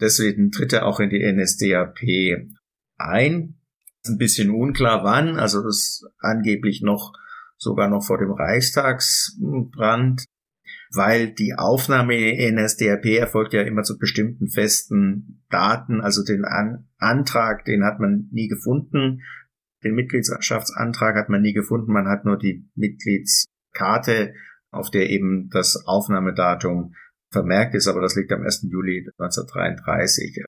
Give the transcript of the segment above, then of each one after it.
deswegen tritt er auch in die NSDAP ein. Ist ein bisschen unklar wann, also das angeblich noch sogar noch vor dem Reichstagsbrand, weil die Aufnahme in NSDAP erfolgt ja immer zu bestimmten festen Daten, also den An Antrag, den hat man nie gefunden, den Mitgliedschaftsantrag hat man nie gefunden, man hat nur die Mitgliedskarte, auf der eben das Aufnahmedatum vermerkt ist, aber das liegt am 1. Juli 1933.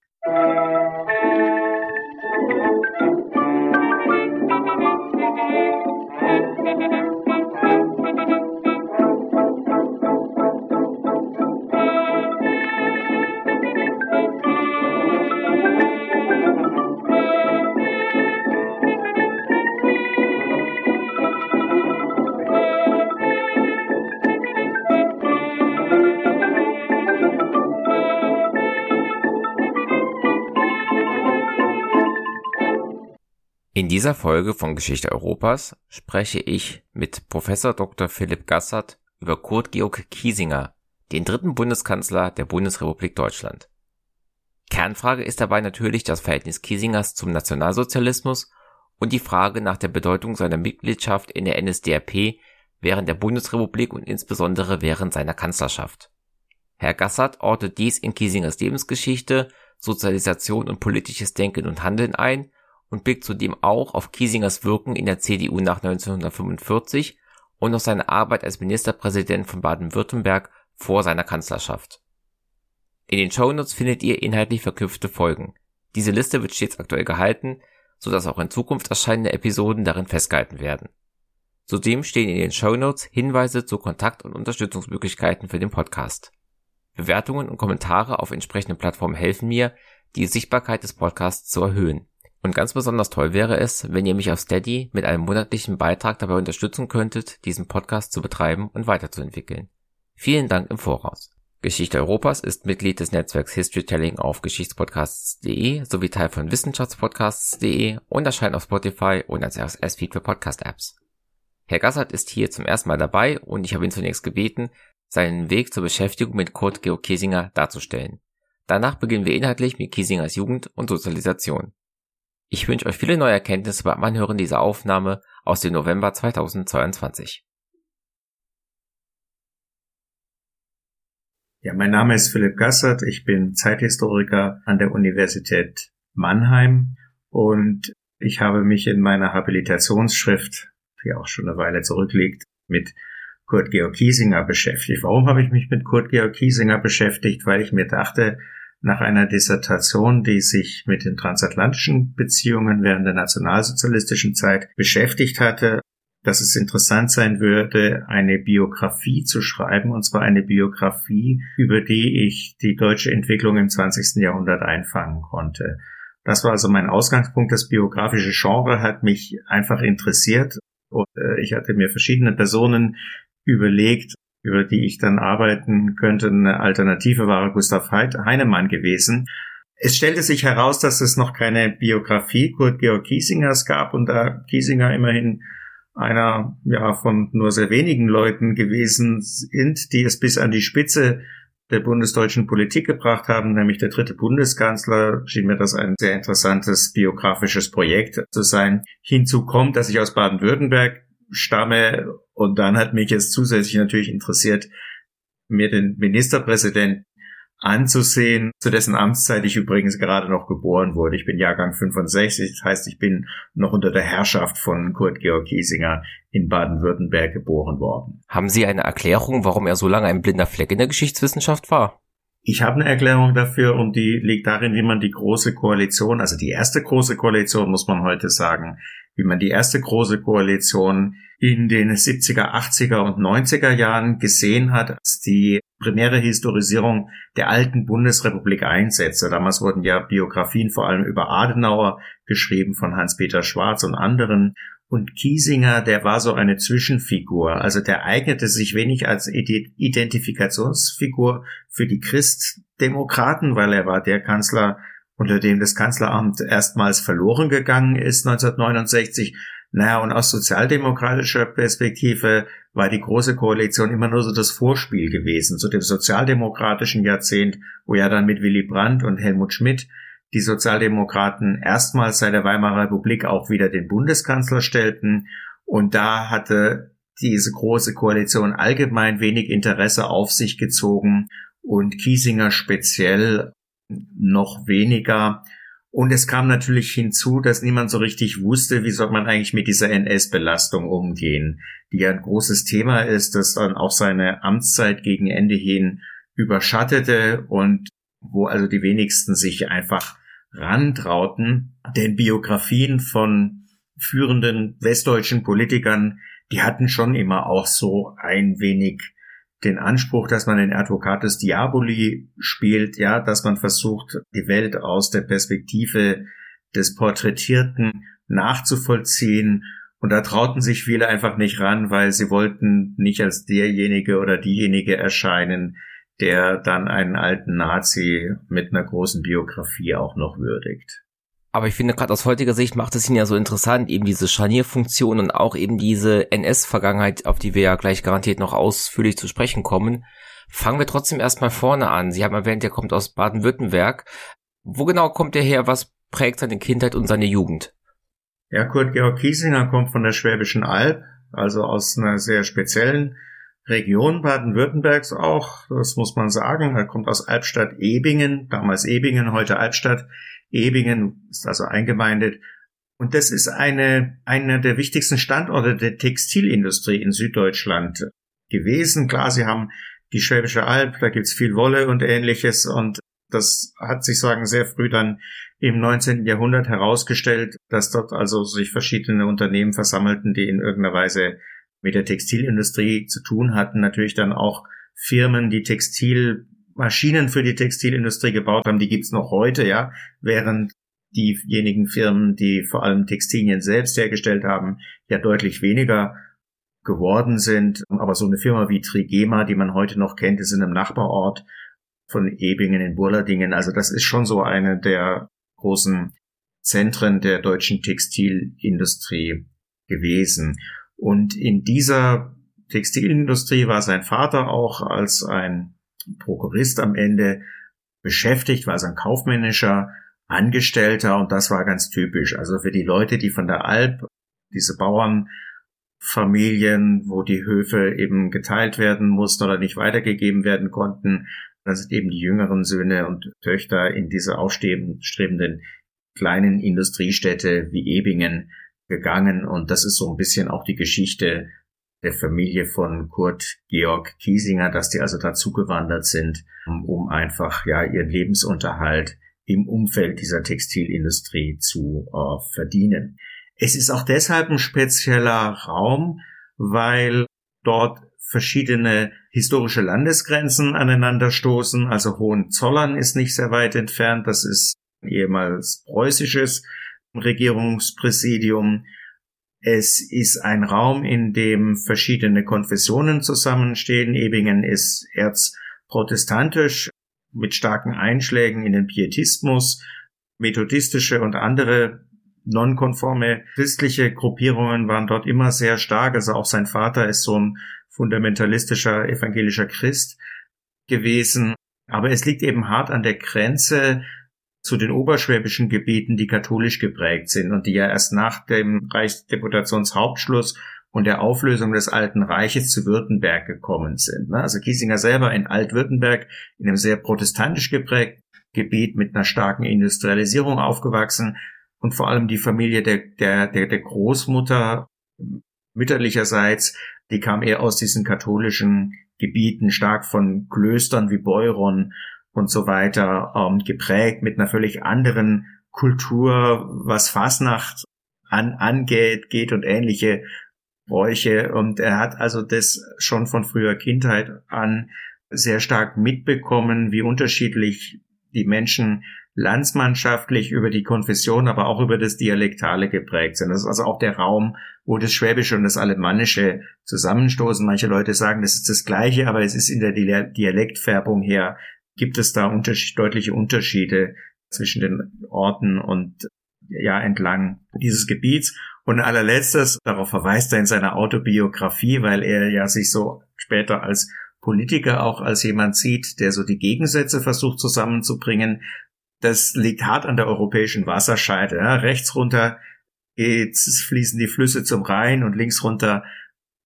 In dieser Folge von Geschichte Europas spreche ich mit Professor Dr. Philipp Gassert über Kurt Georg Kiesinger, den dritten Bundeskanzler der Bundesrepublik Deutschland. Kernfrage ist dabei natürlich das Verhältnis Kiesingers zum Nationalsozialismus und die Frage nach der Bedeutung seiner Mitgliedschaft in der NSDAP während der Bundesrepublik und insbesondere während seiner Kanzlerschaft. Herr Gassert ordnet dies in Kiesingers Lebensgeschichte, Sozialisation und politisches Denken und Handeln ein und blickt zudem auch auf Kiesingers Wirken in der CDU nach 1945 und auf seine Arbeit als Ministerpräsident von Baden-Württemberg vor seiner Kanzlerschaft. In den Shownotes findet ihr inhaltlich verknüpfte Folgen. Diese Liste wird stets aktuell gehalten, so dass auch in Zukunft erscheinende Episoden darin festgehalten werden. Zudem stehen in den Shownotes Hinweise zu Kontakt- und Unterstützungsmöglichkeiten für den Podcast. Bewertungen und Kommentare auf entsprechenden Plattformen helfen mir, die Sichtbarkeit des Podcasts zu erhöhen. Und ganz besonders toll wäre es, wenn ihr mich auf Steady mit einem monatlichen Beitrag dabei unterstützen könntet, diesen Podcast zu betreiben und weiterzuentwickeln. Vielen Dank im Voraus. Geschichte Europas ist Mitglied des Netzwerks Historytelling auf Geschichtspodcasts.de sowie Teil von Wissenschaftspodcasts.de und erscheint auf Spotify und als RSS-Feed für Podcast-Apps. Herr Gassert ist hier zum ersten Mal dabei und ich habe ihn zunächst gebeten, seinen Weg zur Beschäftigung mit Kurt Georg Kiesinger darzustellen. Danach beginnen wir inhaltlich mit Kiesingers Jugend und Sozialisation. Ich wünsche euch viele neue Erkenntnisse beim Anhören dieser Aufnahme aus dem November 2022. Ja, mein Name ist Philipp Gassert. Ich bin Zeithistoriker an der Universität Mannheim und ich habe mich in meiner Habilitationsschrift, die auch schon eine Weile zurückliegt, mit Kurt Georg Kiesinger beschäftigt. Warum habe ich mich mit Kurt Georg Kiesinger beschäftigt? Weil ich mir dachte, nach einer Dissertation, die sich mit den transatlantischen Beziehungen während der nationalsozialistischen Zeit beschäftigt hatte, dass es interessant sein würde, eine Biografie zu schreiben, und zwar eine Biografie, über die ich die deutsche Entwicklung im 20. Jahrhundert einfangen konnte. Das war also mein Ausgangspunkt. Das biografische Genre hat mich einfach interessiert und äh, ich hatte mir verschiedene Personen überlegt, über die ich dann arbeiten könnte. Eine Alternative war Gustav Heinemann gewesen. Es stellte sich heraus, dass es noch keine Biografie Kurt Georg Kiesingers gab und da Kiesinger immerhin einer ja von nur sehr wenigen Leuten gewesen sind, die es bis an die Spitze der bundesdeutschen Politik gebracht haben, nämlich der dritte Bundeskanzler, schien mir das ein sehr interessantes biografisches Projekt zu sein. Hinzu kommt, dass ich aus Baden-Württemberg stamme. Und dann hat mich es zusätzlich natürlich interessiert, mir den Ministerpräsidenten anzusehen, zu dessen Amtszeit ich übrigens gerade noch geboren wurde. Ich bin Jahrgang 65, das heißt, ich bin noch unter der Herrschaft von Kurt Georg Kiesinger in Baden-Württemberg geboren worden. Haben Sie eine Erklärung, warum er so lange ein blinder Fleck in der Geschichtswissenschaft war? Ich habe eine Erklärung dafür und die liegt darin, wie man die große Koalition, also die erste große Koalition, muss man heute sagen, wie man die erste große Koalition in den 70er, 80er und 90er Jahren gesehen hat, als die primäre Historisierung der alten Bundesrepublik einsetzte. Damals wurden ja Biografien vor allem über Adenauer geschrieben von Hans-Peter Schwarz und anderen. Und Kiesinger, der war so eine Zwischenfigur. Also der eignete sich wenig als Identifikationsfigur für die Christdemokraten, weil er war der Kanzler unter dem das Kanzleramt erstmals verloren gegangen ist 1969, Naja, und aus sozialdemokratischer Perspektive war die Große Koalition immer nur so das Vorspiel gewesen zu dem sozialdemokratischen Jahrzehnt, wo ja dann mit Willy Brandt und Helmut Schmidt die Sozialdemokraten erstmals seit der Weimarer Republik auch wieder den Bundeskanzler stellten. Und da hatte diese große Koalition allgemein wenig Interesse auf sich gezogen und Kiesinger speziell noch weniger. Und es kam natürlich hinzu, dass niemand so richtig wusste, wie soll man eigentlich mit dieser NS-Belastung umgehen, die ja ein großes Thema ist, das dann auch seine Amtszeit gegen Ende hin überschattete und wo also die wenigsten sich einfach rantrauten. Denn Biografien von führenden westdeutschen Politikern, die hatten schon immer auch so ein wenig den Anspruch, dass man den Advocatus Diaboli spielt, ja, dass man versucht, die Welt aus der Perspektive des Porträtierten nachzuvollziehen. Und da trauten sich viele einfach nicht ran, weil sie wollten nicht als derjenige oder diejenige erscheinen, der dann einen alten Nazi mit einer großen Biografie auch noch würdigt. Aber ich finde, gerade aus heutiger Sicht macht es ihn ja so interessant, eben diese Scharnierfunktion und auch eben diese NS-Vergangenheit, auf die wir ja gleich garantiert noch ausführlich zu sprechen kommen. Fangen wir trotzdem erstmal vorne an. Sie haben erwähnt, er kommt aus Baden-Württemberg. Wo genau kommt er her? Was prägt seine Kindheit und seine Jugend? Ja, Kurt Georg Kiesinger kommt von der Schwäbischen Alb, also aus einer sehr speziellen Region Baden-Württembergs auch, das muss man sagen. Er kommt aus Albstadt-Ebingen, damals Ebingen, heute Albstadt. Ebingen ist also eingemeindet. Und das ist eine, einer der wichtigsten Standorte der Textilindustrie in Süddeutschland gewesen. Klar, sie haben die Schwäbische Alb, da gibt's viel Wolle und ähnliches. Und das hat sich sagen sehr früh dann im 19. Jahrhundert herausgestellt, dass dort also sich verschiedene Unternehmen versammelten, die in irgendeiner Weise mit der Textilindustrie zu tun hatten. Natürlich dann auch Firmen, die Textil Maschinen für die Textilindustrie gebaut haben, die gibt's noch heute, ja, während diejenigen Firmen, die vor allem Textilien selbst hergestellt haben, ja deutlich weniger geworden sind. Aber so eine Firma wie Trigema, die man heute noch kennt, ist in einem Nachbarort von Ebingen in Burladingen. Also das ist schon so eine der großen Zentren der deutschen Textilindustrie gewesen. Und in dieser Textilindustrie war sein Vater auch als ein Prokurist am Ende beschäftigt, war sein kaufmännischer Angestellter und das war ganz typisch. Also für die Leute, die von der Alp, diese Bauernfamilien, wo die Höfe eben geteilt werden mussten oder nicht weitergegeben werden konnten, da sind eben die jüngeren Söhne und Töchter in diese aufstrebenden kleinen Industriestädte wie Ebingen gegangen und das ist so ein bisschen auch die Geschichte der Familie von Kurt Georg Kiesinger, dass die also dazu gewandert sind, um einfach ja ihren Lebensunterhalt im Umfeld dieser Textilindustrie zu äh, verdienen. Es ist auch deshalb ein spezieller Raum, weil dort verschiedene historische Landesgrenzen aneinander stoßen. Also Hohenzollern ist nicht sehr weit entfernt. Das ist ehemals preußisches Regierungspräsidium. Es ist ein Raum, in dem verschiedene Konfessionen zusammenstehen. Ebingen ist erzprotestantisch mit starken Einschlägen in den Pietismus, methodistische und andere nonkonforme christliche Gruppierungen waren dort immer sehr stark. Also auch sein Vater ist so ein fundamentalistischer evangelischer Christ gewesen. Aber es liegt eben hart an der Grenze zu den oberschwäbischen Gebieten, die katholisch geprägt sind und die ja erst nach dem Reichsdeputationshauptschluss und der Auflösung des Alten Reiches zu Württemberg gekommen sind. Ne? Also Kiesinger selber in Altwürttemberg, in einem sehr protestantisch geprägten Gebiet mit einer starken Industrialisierung aufgewachsen und vor allem die Familie der, der, der, der Großmutter mütterlicherseits, die kam eher aus diesen katholischen Gebieten, stark von Klöstern wie Beuron und so weiter ähm, geprägt mit einer völlig anderen Kultur, was Fasnacht an, angeht, geht und ähnliche Bräuche. Und er hat also das schon von früher Kindheit an sehr stark mitbekommen, wie unterschiedlich die Menschen landsmannschaftlich über die Konfession, aber auch über das Dialektale geprägt sind. Das ist also auch der Raum, wo das Schwäbische und das Alemannische zusammenstoßen. Manche Leute sagen, das ist das Gleiche, aber es ist in der Dialektfärbung her gibt es da unterschied deutliche Unterschiede zwischen den Orten und ja entlang dieses Gebiets. Und allerletztes, darauf verweist er in seiner Autobiografie, weil er ja sich so später als Politiker auch als jemand sieht, der so die Gegensätze versucht zusammenzubringen. Das liegt hart an der europäischen Wasserscheide. Ja. Rechts runter geht's, fließen die Flüsse zum Rhein und links runter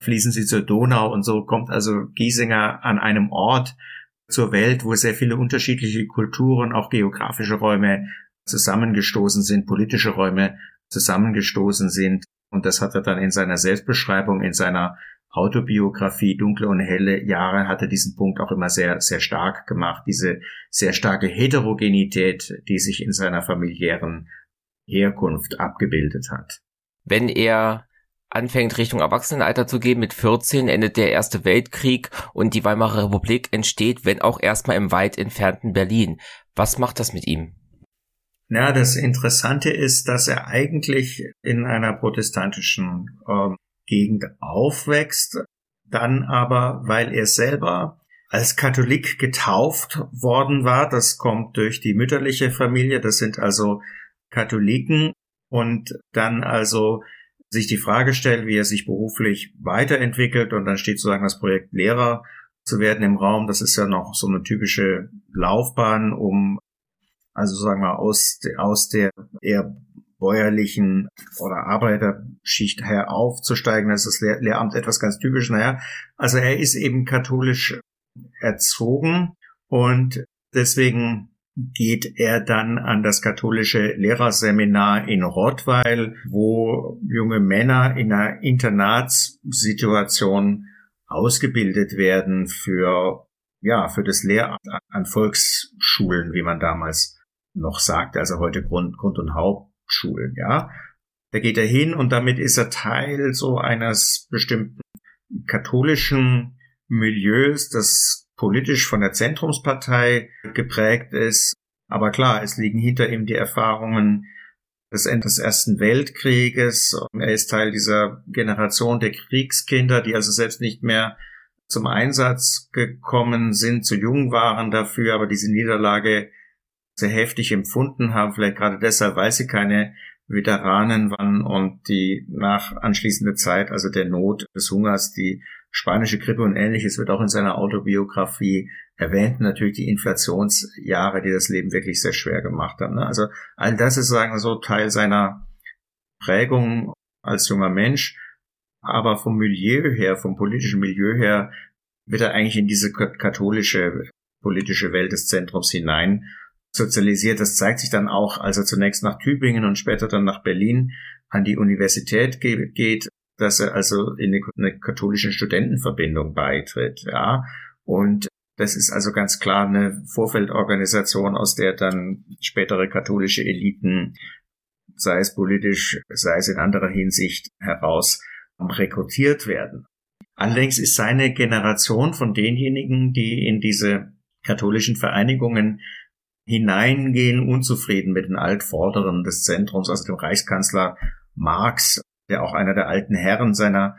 fließen sie zur Donau und so kommt also Giesinger an einem Ort zur Welt, wo sehr viele unterschiedliche Kulturen, auch geografische Räume zusammengestoßen sind, politische Räume zusammengestoßen sind. Und das hat er dann in seiner Selbstbeschreibung, in seiner Autobiografie Dunkle und helle Jahre hat er diesen Punkt auch immer sehr, sehr stark gemacht. Diese sehr starke Heterogenität, die sich in seiner familiären Herkunft abgebildet hat. Wenn er anfängt Richtung Erwachsenenalter zu gehen, mit 14 endet der Erste Weltkrieg und die Weimarer Republik entsteht, wenn auch erstmal im weit entfernten Berlin. Was macht das mit ihm? Na, das Interessante ist, dass er eigentlich in einer protestantischen äh, Gegend aufwächst, dann aber, weil er selber als Katholik getauft worden war, das kommt durch die mütterliche Familie, das sind also Katholiken und dann also sich die Frage stellt, wie er sich beruflich weiterentwickelt und dann steht sozusagen das Projekt Lehrer zu werden im Raum. Das ist ja noch so eine typische Laufbahn, um also sagen wir aus, aus der eher bäuerlichen oder Arbeiterschicht her aufzusteigen. Das ist das Lehramt etwas ganz typisch. Naja, also er ist eben katholisch erzogen und deswegen geht er dann an das katholische Lehrerseminar in Rottweil, wo junge Männer in einer Internatssituation ausgebildet werden für, ja, für das Lehramt an Volksschulen, wie man damals noch sagt, also heute Grund, Grund- und Hauptschulen, ja. Da geht er hin und damit ist er Teil so eines bestimmten katholischen Milieus, das politisch von der Zentrumspartei geprägt ist. Aber klar, es liegen hinter ihm die Erfahrungen des Ende des Ersten Weltkrieges. Er ist Teil dieser Generation der Kriegskinder, die also selbst nicht mehr zum Einsatz gekommen sind, zu jung waren dafür, aber diese Niederlage sehr heftig empfunden haben, vielleicht gerade deshalb, weil sie keine Veteranen waren und die nach anschließender Zeit, also der Not des Hungers, die spanische Grippe und ähnliches wird auch in seiner Autobiografie erwähnt. Natürlich die Inflationsjahre, die das Leben wirklich sehr schwer gemacht haben. Ne? Also all das ist sagen so Teil seiner Prägung als junger Mensch. Aber vom Milieu her, vom politischen Milieu her, wird er eigentlich in diese katholische politische Welt des Zentrums hinein sozialisiert. Das zeigt sich dann auch, als er zunächst nach Tübingen und später dann nach Berlin an die Universität geht, dass er also in eine katholische Studentenverbindung beitritt, ja. Und das ist also ganz klar eine Vorfeldorganisation, aus der dann spätere katholische Eliten, sei es politisch, sei es in anderer Hinsicht heraus, rekrutiert werden. Allerdings ist seine Generation von denjenigen, die in diese katholischen Vereinigungen hineingehen, unzufrieden mit den Altvorderen des Zentrums, also dem Reichskanzler Marx, der auch einer der alten Herren seiner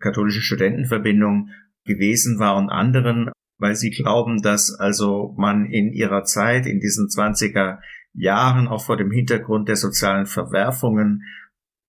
katholischen Studentenverbindung gewesen war und anderen, weil sie glauben, dass also man in ihrer Zeit, in diesen 20er Jahren, auch vor dem Hintergrund der sozialen Verwerfungen,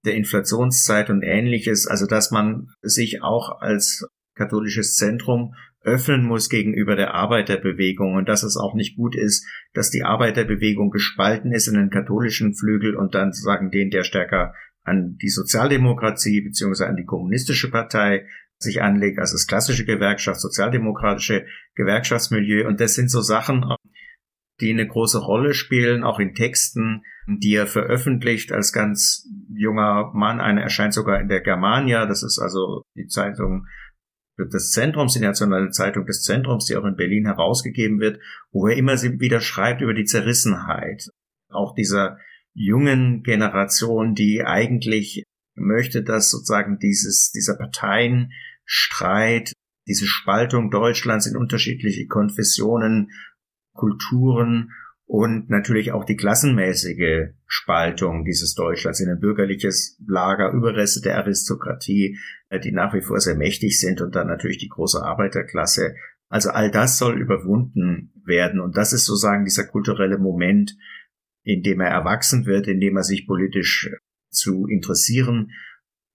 der Inflationszeit und ähnliches, also dass man sich auch als katholisches Zentrum öffnen muss gegenüber der Arbeiterbewegung und dass es auch nicht gut ist, dass die Arbeiterbewegung gespalten ist in den katholischen Flügel und dann sagen den, der stärker an die Sozialdemokratie beziehungsweise an die kommunistische Partei sich anlegt, also das klassische Gewerkschaft, sozialdemokratische Gewerkschaftsmilieu. Und das sind so Sachen, die eine große Rolle spielen, auch in Texten, die er veröffentlicht als ganz junger Mann. Eine erscheint sogar in der Germania, das ist also die Zeitung des Zentrums, die nationale Zeitung des Zentrums, die auch in Berlin herausgegeben wird, wo er immer wieder schreibt über die Zerrissenheit, auch dieser jungen Generation, die eigentlich möchte, dass sozusagen dieses, dieser Parteienstreit, diese Spaltung Deutschlands in unterschiedliche Konfessionen, Kulturen und natürlich auch die klassenmäßige Spaltung dieses Deutschlands in ein bürgerliches Lager, Überreste der Aristokratie, äh, die nach wie vor sehr mächtig sind und dann natürlich die große Arbeiterklasse. Also all das soll überwunden werden und das ist sozusagen dieser kulturelle Moment, in dem er erwachsen wird, in dem er sich politisch zu interessieren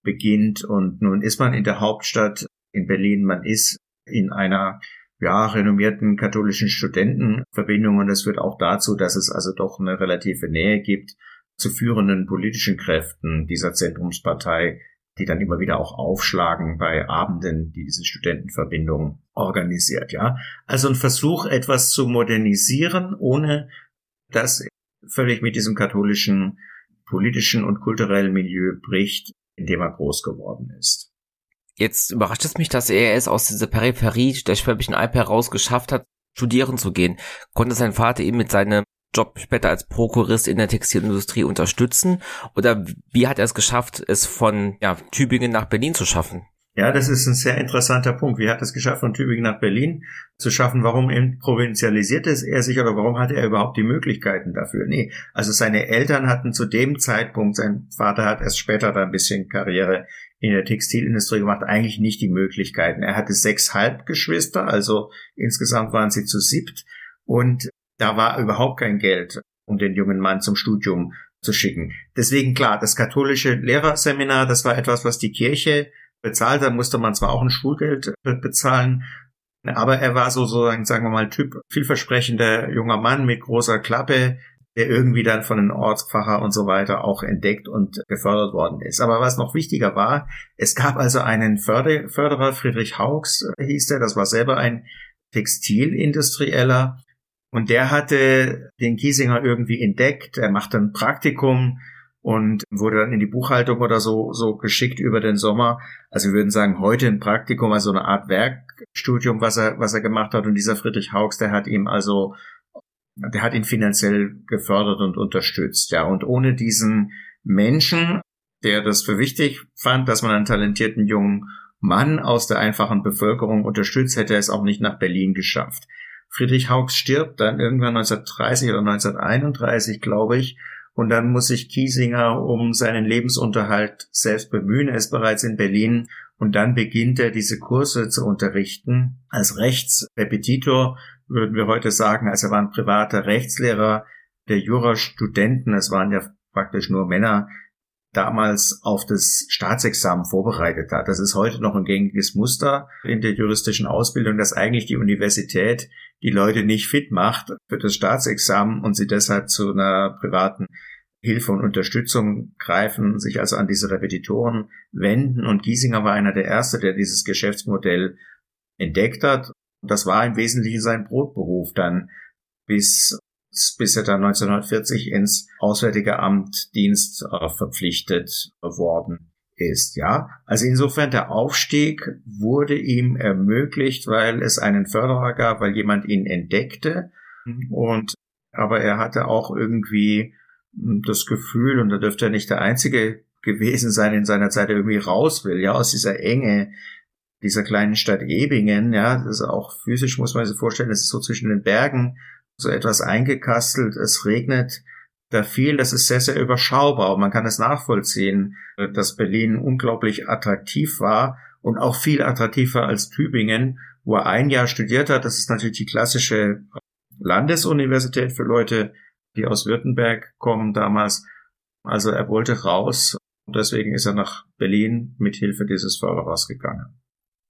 beginnt. Und nun ist man in der Hauptstadt in Berlin, man ist in einer ja, renommierten katholischen Studentenverbindung und es führt auch dazu, dass es also doch eine relative Nähe gibt zu führenden politischen Kräften dieser Zentrumspartei, die dann immer wieder auch aufschlagen bei Abenden, die diese Studentenverbindung organisiert, ja. Also ein Versuch, etwas zu modernisieren, ohne dass völlig mit diesem katholischen politischen und kulturellen Milieu bricht, in dem er groß geworden ist. Jetzt überrascht es mich, dass er es aus dieser Peripherie der Schwäbischen Alb heraus geschafft hat, studieren zu gehen. Konnte sein Vater ihm mit seinem Job später als Prokurist in der Textilindustrie unterstützen? Oder wie hat er es geschafft, es von ja, Tübingen nach Berlin zu schaffen? Ja, das ist ein sehr interessanter Punkt. Wie hat es geschafft, von Tübingen nach Berlin zu schaffen? Warum provinzialisiert er sich oder warum hatte er überhaupt die Möglichkeiten dafür? Nee, also seine Eltern hatten zu dem Zeitpunkt, sein Vater hat erst später da ein bisschen Karriere in der Textilindustrie gemacht, eigentlich nicht die Möglichkeiten. Er hatte sechs Halbgeschwister, also insgesamt waren sie zu siebt und da war überhaupt kein Geld, um den jungen Mann zum Studium zu schicken. Deswegen klar, das katholische Lehrerseminar, das war etwas, was die Kirche bezahlt. Da musste man zwar auch ein Schulgeld bezahlen, aber er war so, so sagen wir mal, Typ vielversprechender junger Mann mit großer Klappe, der irgendwie dann von den Ortspfarrer und so weiter auch entdeckt und gefördert worden ist. Aber was noch wichtiger war, es gab also einen Förder Förderer, Friedrich Haugs hieß er, das war selber ein Textilindustrieller und der hatte den Kiesinger irgendwie entdeckt. Er machte ein Praktikum und wurde dann in die Buchhaltung oder so, so geschickt über den Sommer. Also wir würden sagen, heute ein Praktikum, also eine Art Werkstudium, was er, was er gemacht hat. Und dieser Friedrich Haugs, der hat ihm also, der hat ihn finanziell gefördert und unterstützt, ja. Und ohne diesen Menschen, der das für wichtig fand, dass man einen talentierten jungen Mann aus der einfachen Bevölkerung unterstützt, hätte er es auch nicht nach Berlin geschafft. Friedrich Haugs stirbt dann irgendwann 1930 oder 1931, glaube ich, und dann muss sich Kiesinger um seinen Lebensunterhalt selbst bemühen. Er ist bereits in Berlin und dann beginnt er diese Kurse zu unterrichten. Als Rechtsrepetitor würden wir heute sagen, also er war ein privater Rechtslehrer der Jurastudenten. Es waren ja praktisch nur Männer, damals auf das Staatsexamen vorbereitet hat. Das ist heute noch ein gängiges Muster in der juristischen Ausbildung, dass eigentlich die Universität die Leute nicht fit macht für das Staatsexamen und sie deshalb zu einer privaten Hilfe und Unterstützung greifen, sich also an diese Repetitoren wenden. Und Giesinger war einer der Erste, der dieses Geschäftsmodell entdeckt hat. Das war im Wesentlichen sein Brotberuf dann bis bis er dann 1940 ins Auswärtige Amt Dienst äh, verpflichtet worden ist, ja. Also insofern der Aufstieg wurde ihm ermöglicht, weil es einen Förderer gab, weil jemand ihn entdeckte mhm. und aber er hatte auch irgendwie hm, das Gefühl, und da dürfte er nicht der Einzige gewesen sein in seiner Zeit, der irgendwie raus will, ja, aus dieser Enge dieser kleinen Stadt Ebingen, ja, das ist auch physisch, muss man sich vorstellen, das ist so zwischen den Bergen so etwas eingekastelt, es regnet da viel, das ist sehr, sehr überschaubar. Man kann es nachvollziehen, dass Berlin unglaublich attraktiv war und auch viel attraktiver als Tübingen, wo er ein Jahr studiert hat. Das ist natürlich die klassische Landesuniversität für Leute, die aus Württemberg kommen damals. Also er wollte raus und deswegen ist er nach Berlin mit Hilfe dieses Förderers gegangen.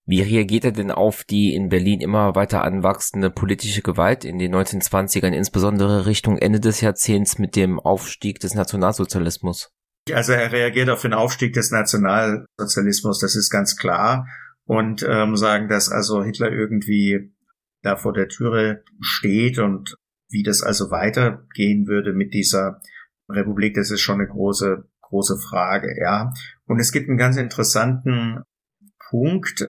Wie reagiert er denn auf die in Berlin immer weiter anwachsende politische Gewalt in den 1920ern, insbesondere Richtung Ende des Jahrzehnts mit dem Aufstieg des Nationalsozialismus? Also er reagiert auf den Aufstieg des Nationalsozialismus, das ist ganz klar. Und ähm, sagen, dass also Hitler irgendwie da vor der Türe steht und wie das also weitergehen würde mit dieser Republik, das ist schon eine große, große Frage, ja. Und es gibt einen ganz interessanten Punkt,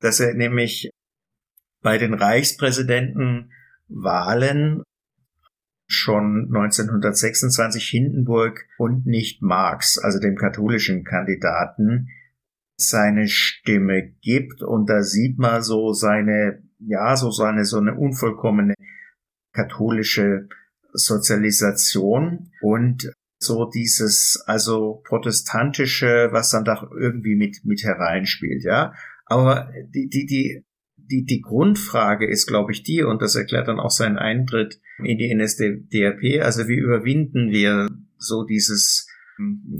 dass er nämlich bei den Reichspräsidentenwahlen schon 1926 Hindenburg und nicht Marx, also dem katholischen Kandidaten, seine Stimme gibt und da sieht man so seine, ja, so seine, so eine unvollkommene katholische Sozialisation und so dieses, also protestantische, was dann doch irgendwie mit, mit hereinspielt, ja. Aber die, die, die, die, die Grundfrage ist, glaube ich, die, und das erklärt dann auch seinen Eintritt in die NSDAP, also wie überwinden wir so dieses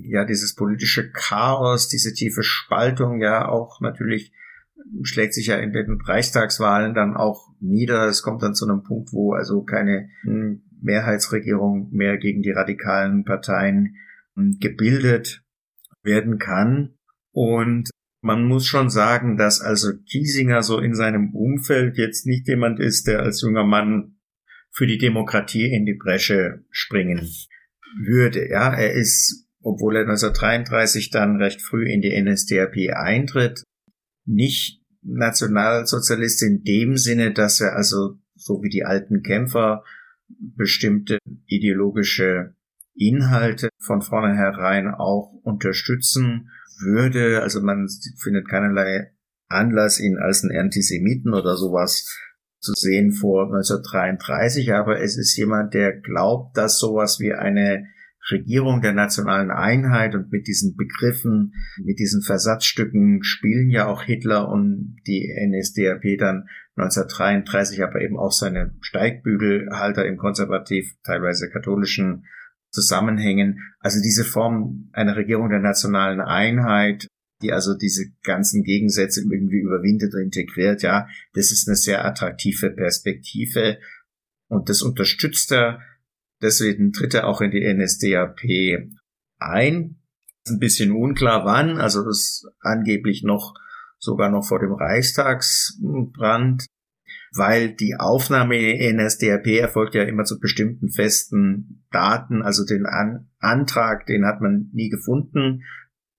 ja, dieses politische Chaos, diese tiefe Spaltung ja auch natürlich schlägt sich ja in den Reichstagswahlen dann auch nieder. Es kommt dann zu einem Punkt, wo also keine Mehrheitsregierung mehr gegen die radikalen Parteien hm, gebildet werden kann. Und man muss schon sagen, dass also Kiesinger so in seinem Umfeld jetzt nicht jemand ist, der als junger Mann für die Demokratie in die Bresche springen würde. Ja, er ist, obwohl er 1933 dann recht früh in die NSDAP eintritt, nicht Nationalsozialist in dem Sinne, dass er also so wie die alten Kämpfer bestimmte ideologische Inhalte von vornherein auch unterstützen würde. Also man findet keinerlei Anlass, ihn als einen Antisemiten oder sowas zu sehen vor 1933, aber es ist jemand, der glaubt, dass sowas wie eine Regierung der nationalen Einheit und mit diesen Begriffen, mit diesen Versatzstücken spielen ja auch Hitler und die NSDAP dann 1933, aber eben auch seine Steigbügelhalter im konservativ, teilweise katholischen Zusammenhängen. Also diese Form einer Regierung der nationalen Einheit, die also diese ganzen Gegensätze irgendwie überwindet und integriert, ja, das ist eine sehr attraktive Perspektive und das unterstützt er Deswegen tritt er auch in die NSDAP ein. Ist ein bisschen unklar wann, also das angeblich noch sogar noch vor dem Reichstagsbrand, weil die Aufnahme in NSDAP erfolgt ja immer zu bestimmten festen Daten. Also den An Antrag, den hat man nie gefunden.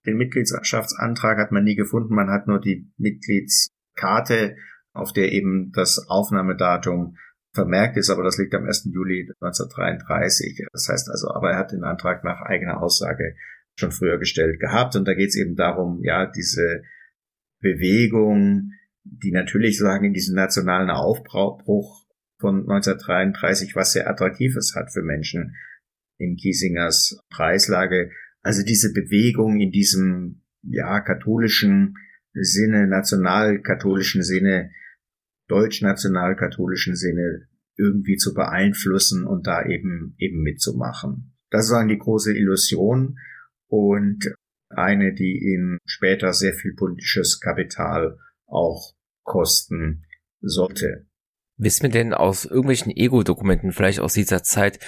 Den Mitgliedschaftsantrag hat man nie gefunden. Man hat nur die Mitgliedskarte, auf der eben das Aufnahmedatum vermerkt ist, aber das liegt am 1. Juli 1933. Das heißt also, aber er hat den Antrag nach eigener Aussage schon früher gestellt gehabt. Und da geht es eben darum, ja, diese Bewegung, die natürlich sagen, in diesem nationalen Aufbruch von 1933 was sehr Attraktives hat für Menschen in Kiesingers Preislage. Also diese Bewegung in diesem, ja, katholischen Sinne, nationalkatholischen Sinne, deutsch-national-katholischen Sinne irgendwie zu beeinflussen und da eben, eben mitzumachen. Das ist dann die große Illusion und eine, die ihn später sehr viel politisches Kapital auch kosten sollte. Wissen wir denn aus irgendwelchen Ego-Dokumenten, vielleicht aus dieser Zeit,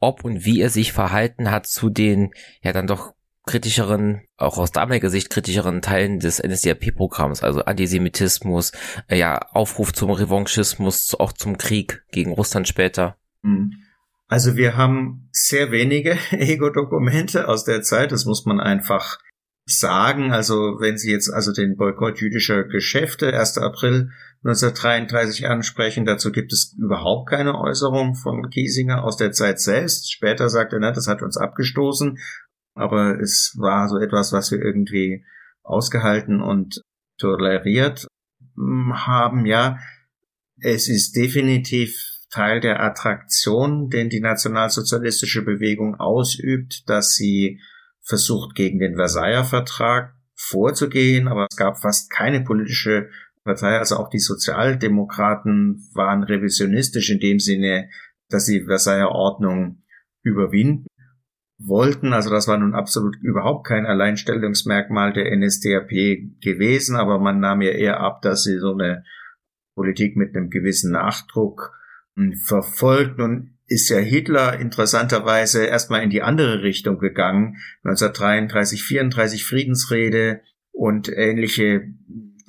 ob und wie er sich verhalten hat zu den ja dann doch kritischeren, auch aus damaliger Sicht kritischeren Teilen des NSDAP-Programms, also Antisemitismus, äh, ja, Aufruf zum Revanchismus, auch zum Krieg gegen Russland später. Hm. Also wir haben sehr wenige Ego-Dokumente aus der Zeit, das muss man einfach sagen. Also wenn Sie jetzt also den Boykott jüdischer Geschäfte 1. April 1933 ansprechen, dazu gibt es überhaupt keine Äußerung von Kiesinger aus der Zeit selbst. Später sagt er, ne, das hat uns abgestoßen aber es war so etwas, was wir irgendwie ausgehalten und toleriert hm, haben, ja. Es ist definitiv Teil der Attraktion, den die nationalsozialistische Bewegung ausübt, dass sie versucht, gegen den Versailler Vertrag vorzugehen, aber es gab fast keine politische Partei, also auch die Sozialdemokraten waren revisionistisch in dem Sinne, dass sie Versailler Ordnung überwinden wollten. Also das war nun absolut überhaupt kein Alleinstellungsmerkmal der NSDAP gewesen, aber man nahm ja eher ab, dass sie so eine Politik mit einem gewissen Nachdruck hm, verfolgt. Nun ist ja Hitler interessanterweise erstmal in die andere Richtung gegangen. 1933, 34 Friedensrede und ähnliche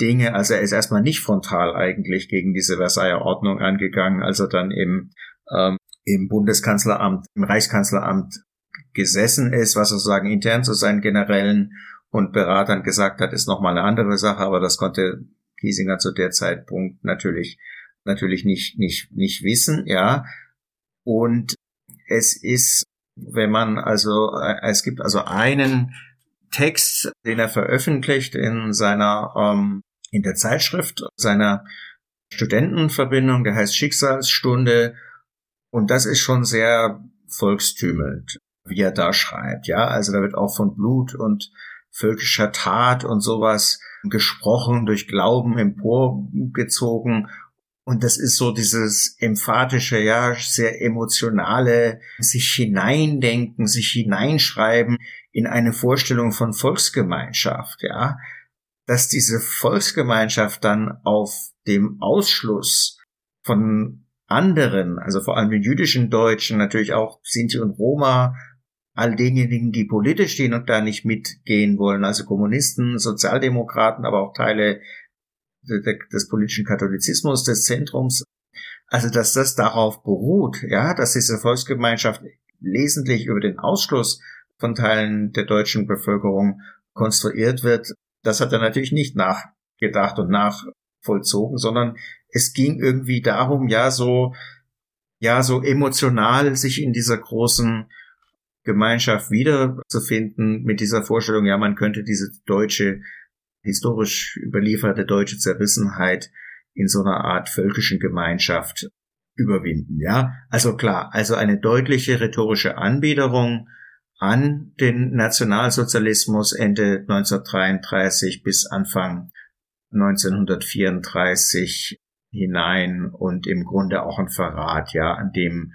Dinge. Also er ist erstmal nicht frontal eigentlich gegen diese Versailler Ordnung angegangen, als er dann im, ähm, im Bundeskanzleramt, im Reichskanzleramt gesessen ist, was sozusagen intern zu seinen Generälen und Beratern gesagt hat, ist nochmal eine andere Sache, aber das konnte Kiesinger zu der Zeitpunkt natürlich, natürlich nicht, nicht, nicht wissen, ja. Und es ist, wenn man also, äh, es gibt also einen Text, den er veröffentlicht in seiner, ähm, in der Zeitschrift seiner Studentenverbindung, der heißt Schicksalsstunde. Und das ist schon sehr volkstümelnd wie er da schreibt. Ja, also da wird auch von Blut und völkischer Tat und sowas gesprochen, durch Glauben emporgezogen. Und das ist so dieses emphatische, ja, sehr emotionale, sich hineindenken, sich hineinschreiben in eine Vorstellung von Volksgemeinschaft, ja. Dass diese Volksgemeinschaft dann auf dem Ausschluss von anderen, also vor allem den jüdischen Deutschen, natürlich auch Sinti und Roma, all denjenigen, die politisch stehen und da nicht mitgehen wollen, also Kommunisten, Sozialdemokraten, aber auch Teile des politischen Katholizismus, des Zentrums. Also, dass das darauf beruht, ja, dass diese Volksgemeinschaft wesentlich über den Ausschluss von Teilen der deutschen Bevölkerung konstruiert wird, das hat er natürlich nicht nachgedacht und nachvollzogen, sondern es ging irgendwie darum, ja, so, ja, so emotional sich in dieser großen Gemeinschaft wiederzufinden mit dieser Vorstellung, ja, man könnte diese deutsche historisch überlieferte deutsche Zerrissenheit in so einer Art völkischen Gemeinschaft überwinden, ja. Also klar, also eine deutliche rhetorische Anbiederung an den Nationalsozialismus Ende 1933 bis Anfang 1934 hinein und im Grunde auch ein Verrat, ja, an dem,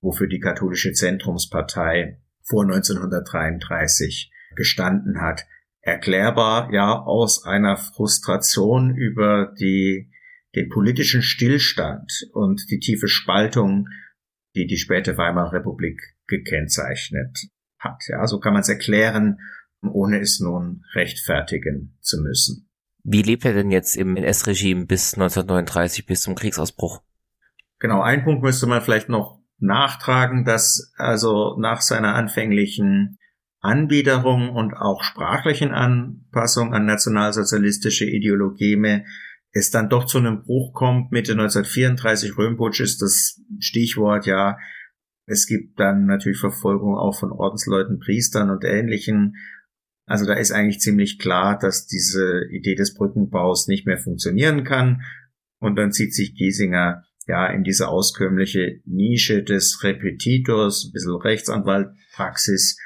wofür die katholische Zentrumspartei vor 1933 gestanden hat erklärbar ja aus einer Frustration über die, den politischen Stillstand und die tiefe Spaltung, die die späte Weimarer Republik gekennzeichnet hat. Ja, so kann man es erklären, ohne es nun rechtfertigen zu müssen. Wie lebt er denn jetzt im NS-Regime bis 1939, bis zum Kriegsausbruch? Genau, ein Punkt müsste man vielleicht noch nachtragen, dass also nach seiner anfänglichen Anbiederung und auch sprachlichen Anpassung an nationalsozialistische Ideologie es dann doch zu einem Bruch kommt. Mitte 1934 Römputsch ist das Stichwort, ja. Es gibt dann natürlich Verfolgung auch von Ordensleuten, Priestern und Ähnlichen. Also da ist eigentlich ziemlich klar, dass diese Idee des Brückenbaus nicht mehr funktionieren kann. Und dann zieht sich Giesinger ja in diese auskömmliche Nische des Repetitors, ein bisschen Rechtsanwaltpraxis,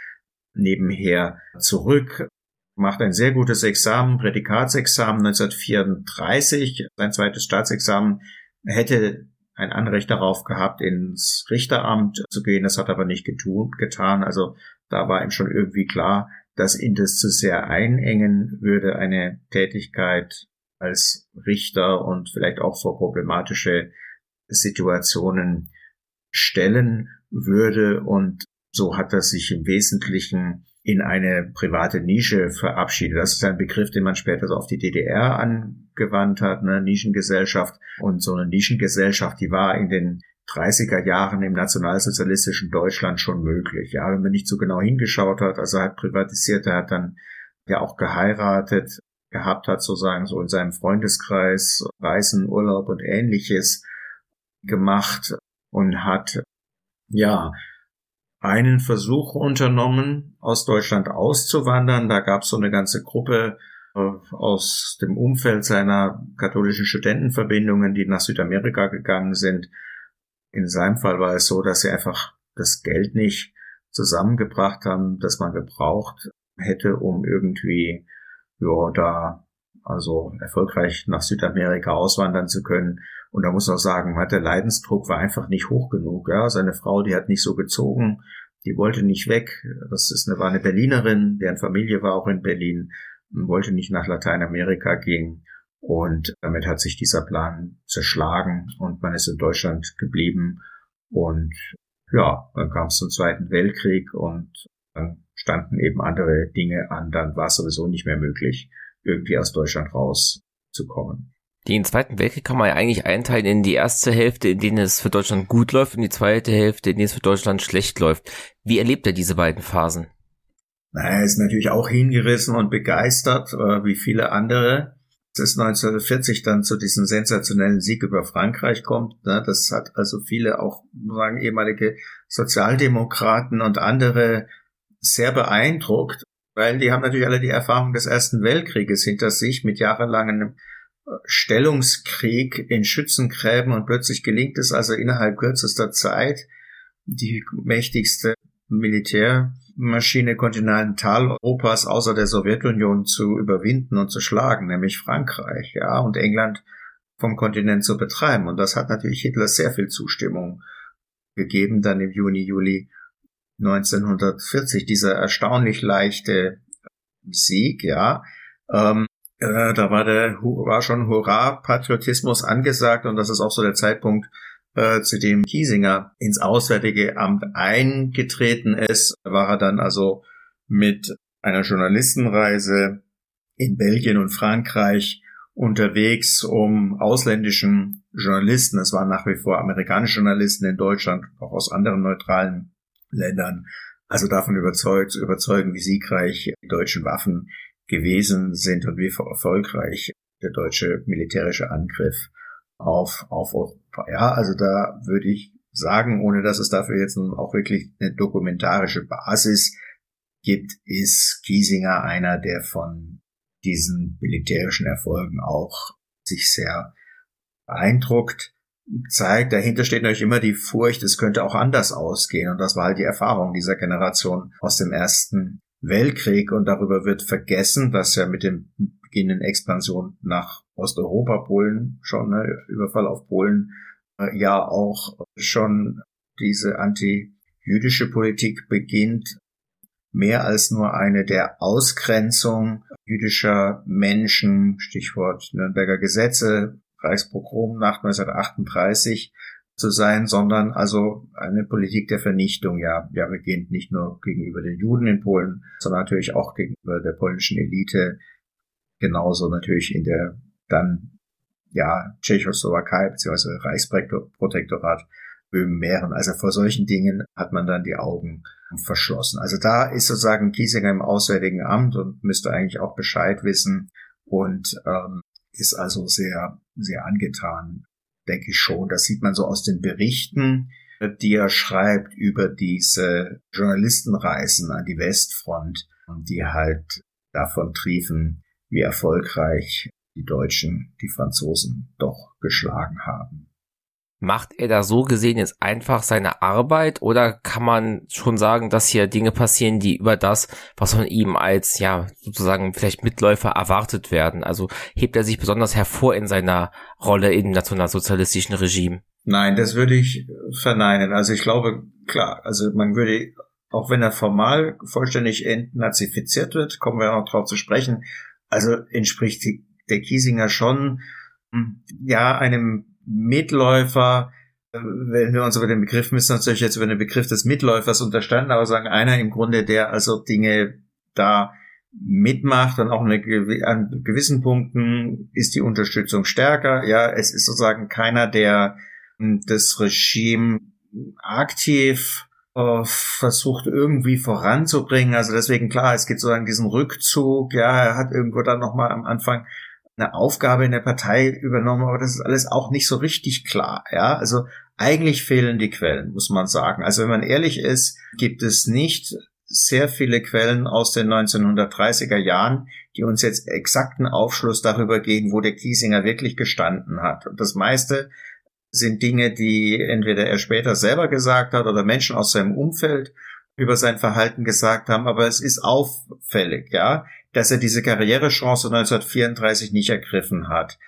nebenher zurück, macht ein sehr gutes Examen, Prädikatsexamen 1934, sein zweites Staatsexamen, hätte ein Anrecht darauf gehabt, ins Richteramt zu gehen. Das hat aber nicht getan. Also da war ihm schon irgendwie klar, dass ihn das zu sehr einengen würde, eine Tätigkeit als Richter und vielleicht auch vor problematische Situationen stellen würde. Und so hat er sich im Wesentlichen in eine private Nische verabschiedet. Das ist ein Begriff, den man später so auf die DDR angewandt hat, eine Nischengesellschaft. Und so eine Nischengesellschaft, die war in den 30er Jahren im nationalsozialistischen Deutschland schon möglich. Ja, wenn man nicht so genau hingeschaut hat, also er hat privatisiert, er hat dann ja auch geheiratet, gehabt hat sozusagen so in seinem Freundeskreis Reisen, Urlaub und ähnliches gemacht und hat ja einen Versuch unternommen, aus Deutschland auszuwandern. Da gab es so eine ganze Gruppe äh, aus dem Umfeld seiner katholischen Studentenverbindungen, die nach Südamerika gegangen sind. In seinem Fall war es so, dass sie einfach das Geld nicht zusammengebracht haben, das man gebraucht hätte, um irgendwie ja, da also erfolgreich nach Südamerika auswandern zu können. Und da muss man auch sagen, der Leidensdruck war einfach nicht hoch genug. Ja, seine Frau, die hat nicht so gezogen, die wollte nicht weg. Das ist eine, war eine Berlinerin, deren Familie war auch in Berlin, wollte nicht nach Lateinamerika gehen. Und damit hat sich dieser Plan zerschlagen und man ist in Deutschland geblieben. Und ja, dann kam es zum Zweiten Weltkrieg und dann standen eben andere Dinge an. Dann war es sowieso nicht mehr möglich, irgendwie aus Deutschland rauszukommen. Den Zweiten Weltkrieg kann man ja eigentlich einteilen in die erste Hälfte, in denen es für Deutschland gut läuft, und die zweite Hälfte, in denen es für Deutschland schlecht läuft. Wie erlebt er diese beiden Phasen? Na, er ist natürlich auch hingerissen und begeistert, äh, wie viele andere. Es ist 1940 dann zu diesem sensationellen Sieg über Frankreich kommt. Ne? Das hat also viele auch sagen ehemalige Sozialdemokraten und andere sehr beeindruckt, weil die haben natürlich alle die Erfahrung des Ersten Weltkrieges hinter sich mit jahrelangen Stellungskrieg in Schützengräben und plötzlich gelingt es also innerhalb kürzester Zeit, die mächtigste Militärmaschine Kontinentaleuropas außer der Sowjetunion zu überwinden und zu schlagen, nämlich Frankreich, ja, und England vom Kontinent zu betreiben. Und das hat natürlich Hitler sehr viel Zustimmung gegeben, dann im Juni, Juli 1940, dieser erstaunlich leichte Sieg, ja. Ähm, äh, da war der war schon Hurra-Patriotismus angesagt und das ist auch so der Zeitpunkt, äh, zu dem Kiesinger ins Auswärtige Amt eingetreten ist, war er dann also mit einer Journalistenreise in Belgien und Frankreich unterwegs, um ausländischen Journalisten, es waren nach wie vor amerikanische Journalisten in Deutschland, auch aus anderen neutralen Ländern, also davon überzeugt, überzeugen, wie siegreich die deutschen Waffen gewesen sind und wie erfolgreich der deutsche militärische Angriff auf, auf Europa. Ja, also da würde ich sagen, ohne dass es dafür jetzt nun auch wirklich eine dokumentarische Basis gibt, ist Kiesinger einer, der von diesen militärischen Erfolgen auch sich sehr beeindruckt zeigt, dahinter steht natürlich immer die Furcht, es könnte auch anders ausgehen. Und das war halt die Erfahrung dieser Generation aus dem Ersten Weltkrieg. Und darüber wird vergessen, dass ja mit dem beginnenden Expansion nach Osteuropa, Polen schon, ne, Überfall auf Polen, äh, ja auch schon diese anti-jüdische Politik beginnt, mehr als nur eine der Ausgrenzung jüdischer Menschen, Stichwort Nürnberger Gesetze, Reichspogromnacht 1938 zu sein, sondern also eine Politik der Vernichtung, ja, ja beginnt nicht nur gegenüber den Juden in Polen, sondern natürlich auch gegenüber der polnischen Elite, genauso natürlich in der dann ja Tschechoslowakei bzw. Reichsprotektorat Böhmen-Mähren. Also vor solchen Dingen hat man dann die Augen verschlossen. Also da ist sozusagen Kiesinger im Auswärtigen Amt und müsste eigentlich auch Bescheid wissen und ähm, ist also sehr, sehr angetan, denke ich schon. Das sieht man so aus den Berichten, die er schreibt über diese Journalistenreisen an die Westfront, die halt davon triefen, wie erfolgreich die Deutschen die Franzosen doch geschlagen haben. Macht er da so gesehen jetzt einfach seine Arbeit oder kann man schon sagen, dass hier Dinge passieren, die über das, was von ihm als, ja, sozusagen vielleicht Mitläufer erwartet werden? Also hebt er sich besonders hervor in seiner Rolle im nationalsozialistischen Regime? Nein, das würde ich verneinen. Also ich glaube, klar, also man würde, auch wenn er formal vollständig entnazifiziert wird, kommen wir noch drauf zu sprechen, also entspricht der Kiesinger schon, hm, ja, einem Mitläufer, äh, wenn wir uns über den Begriff müssen natürlich jetzt über den Begriff des Mitläufers unterstanden, aber sagen einer im Grunde, der also Dinge da mitmacht und auch eine, an gewissen Punkten ist die Unterstützung stärker. Ja, es ist sozusagen keiner, der hm, das Regime aktiv äh, versucht irgendwie voranzubringen. Also deswegen klar, es gibt sozusagen diesen Rückzug. Ja, er hat irgendwo dann nochmal am Anfang eine Aufgabe in der Partei übernommen, aber das ist alles auch nicht so richtig klar. Ja, also eigentlich fehlen die Quellen, muss man sagen. Also wenn man ehrlich ist, gibt es nicht sehr viele Quellen aus den 1930er Jahren, die uns jetzt exakten Aufschluss darüber geben, wo der Kiesinger wirklich gestanden hat. Und das meiste sind Dinge, die entweder er später selber gesagt hat oder Menschen aus seinem Umfeld über sein Verhalten gesagt haben, aber es ist auffällig, ja dass er diese Karrierechance 1934 nicht ergriffen hat.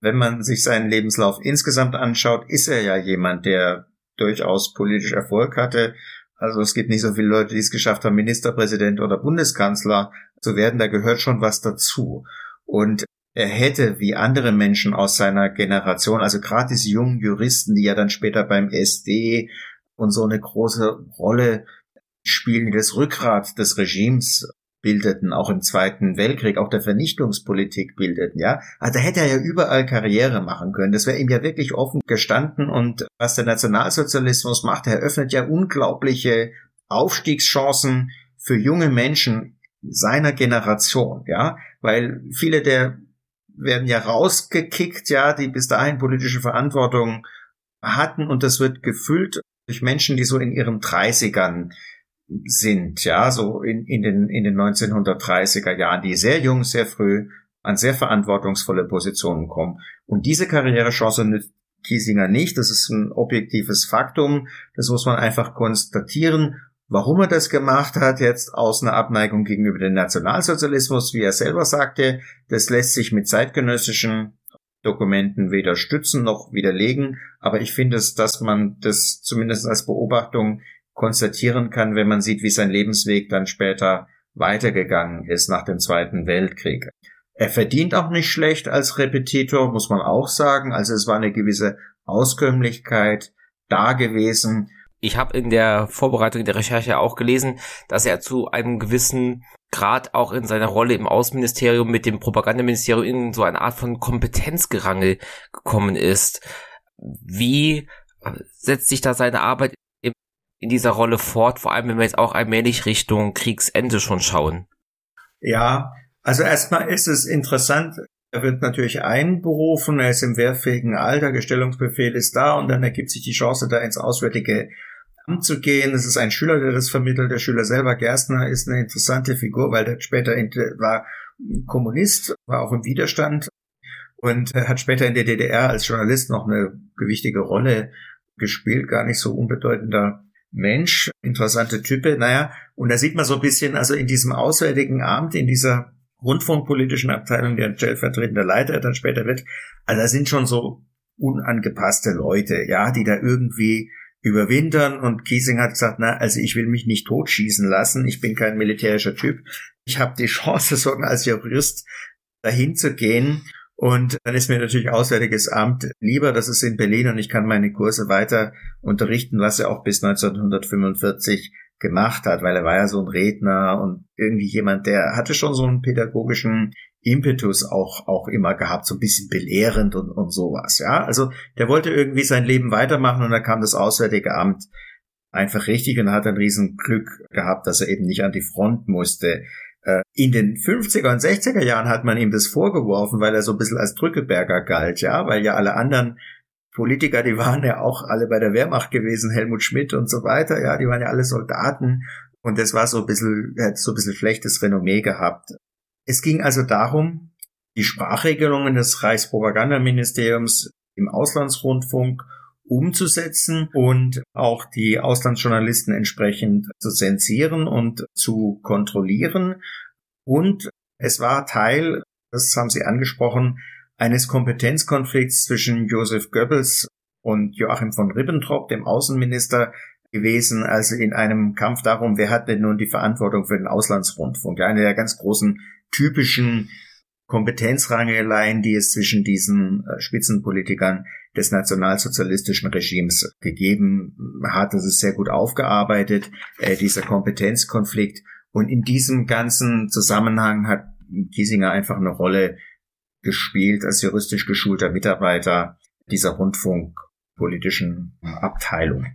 Wenn man sich seinen Lebenslauf insgesamt anschaut, ist er ja jemand, der durchaus politisch Erfolg hatte. Also es gibt nicht so viele Leute, die es geschafft haben, Ministerpräsident oder Bundeskanzler zu werden. Da gehört schon was dazu. Und er hätte wie andere Menschen aus seiner Generation, also gerade diese jungen Juristen, die ja dann später beim SD und so eine große Rolle spielen, das Rückgrat des Regimes bildeten, auch im Zweiten Weltkrieg, auch der Vernichtungspolitik bildeten, ja. Also da hätte er ja überall Karriere machen können. Das wäre ihm ja wirklich offen gestanden. Und was der Nationalsozialismus macht, er eröffnet ja unglaubliche Aufstiegschancen für junge Menschen seiner Generation, ja, weil viele der werden ja rausgekickt, ja, die bis dahin politische Verantwortung hatten und das wird gefüllt durch Menschen, die so in ihren Dreißigern sind, ja, so in, in, den, in den 1930er Jahren, die sehr jung, sehr früh an sehr verantwortungsvolle Positionen kommen. Und diese Karrierechance nützt Kiesinger nicht. Das ist ein objektives Faktum. Das muss man einfach konstatieren. Warum er das gemacht hat, jetzt aus einer Abneigung gegenüber dem Nationalsozialismus, wie er selber sagte, das lässt sich mit zeitgenössischen Dokumenten weder stützen noch widerlegen, aber ich finde es, dass man das zumindest als Beobachtung konstatieren kann, wenn man sieht, wie sein Lebensweg dann später weitergegangen ist nach dem Zweiten Weltkrieg. Er verdient auch nicht schlecht als Repetitor, muss man auch sagen. Also es war eine gewisse Auskömmlichkeit da gewesen. Ich habe in der Vorbereitung der Recherche auch gelesen, dass er zu einem gewissen Grad auch in seiner Rolle im Außenministerium mit dem Propagandaministerium in so eine Art von Kompetenzgerangel gekommen ist. Wie setzt sich da seine Arbeit in dieser Rolle fort, vor allem wenn wir jetzt auch allmählich Richtung Kriegsende schon schauen? Ja, also erstmal ist es interessant, er wird natürlich einberufen, er ist im wehrfähigen Alter, Gestellungsbefehl ist da und dann ergibt sich die Chance, da ins Auswärtige Amt zu gehen. Es ist ein Schüler, der das vermittelt. Der Schüler selber, Gerstner, ist eine interessante Figur, weil der später war Kommunist, war auch im Widerstand und hat später in der DDR als Journalist noch eine gewichtige Rolle gespielt, gar nicht so unbedeutender Mensch, interessante Type, naja, und da sieht man so ein bisschen, also in diesem Auswärtigen Amt, in dieser rundfunkpolitischen Abteilung, der stellvertretender Leiter dann später wird, also da sind schon so unangepasste Leute, ja, die da irgendwie überwintern. Und Kiesing hat gesagt, na, also ich will mich nicht totschießen lassen, ich bin kein militärischer Typ, ich habe die Chance, so als Jurist dahin zu gehen und dann ist mir natürlich Auswärtiges Amt lieber, das ist in Berlin und ich kann meine Kurse weiter unterrichten, was er auch bis 1945 gemacht hat, weil er war ja so ein Redner und irgendwie jemand, der hatte schon so einen pädagogischen Impetus auch, auch immer gehabt, so ein bisschen belehrend und, und sowas, ja. Also der wollte irgendwie sein Leben weitermachen und da kam das Auswärtige Amt einfach richtig und hat ein riesen Glück gehabt, dass er eben nicht an die Front musste. Äh, in den 50er und 60er Jahren hat man ihm das vorgeworfen, weil er so ein bisschen als Drückeberger galt, ja, weil ja alle anderen Politiker, die waren ja auch alle bei der Wehrmacht gewesen, Helmut Schmidt und so weiter, ja, die waren ja alle Soldaten und das war so ein bisschen, hat so ein bisschen schlechtes Renommee gehabt. Es ging also darum, die Sprachregelungen des Reichspropagandaministeriums im Auslandsrundfunk umzusetzen und auch die Auslandsjournalisten entsprechend zu zensieren und zu kontrollieren. Und es war Teil, das haben Sie angesprochen, eines Kompetenzkonflikts zwischen Joseph Goebbels und Joachim von Ribbentrop, dem Außenminister, gewesen, also in einem Kampf darum, wer hat denn nun die Verantwortung für den Auslandsrundfunk. Eine der ganz großen typischen Kompetenzrangeleien, die es zwischen diesen äh, Spitzenpolitikern des nationalsozialistischen Regimes gegeben hat. Das ist sehr gut aufgearbeitet, äh, dieser Kompetenzkonflikt. Und in diesem ganzen Zusammenhang hat Kiesinger einfach eine Rolle gespielt als juristisch geschulter Mitarbeiter dieser rundfunkpolitischen Abteilung.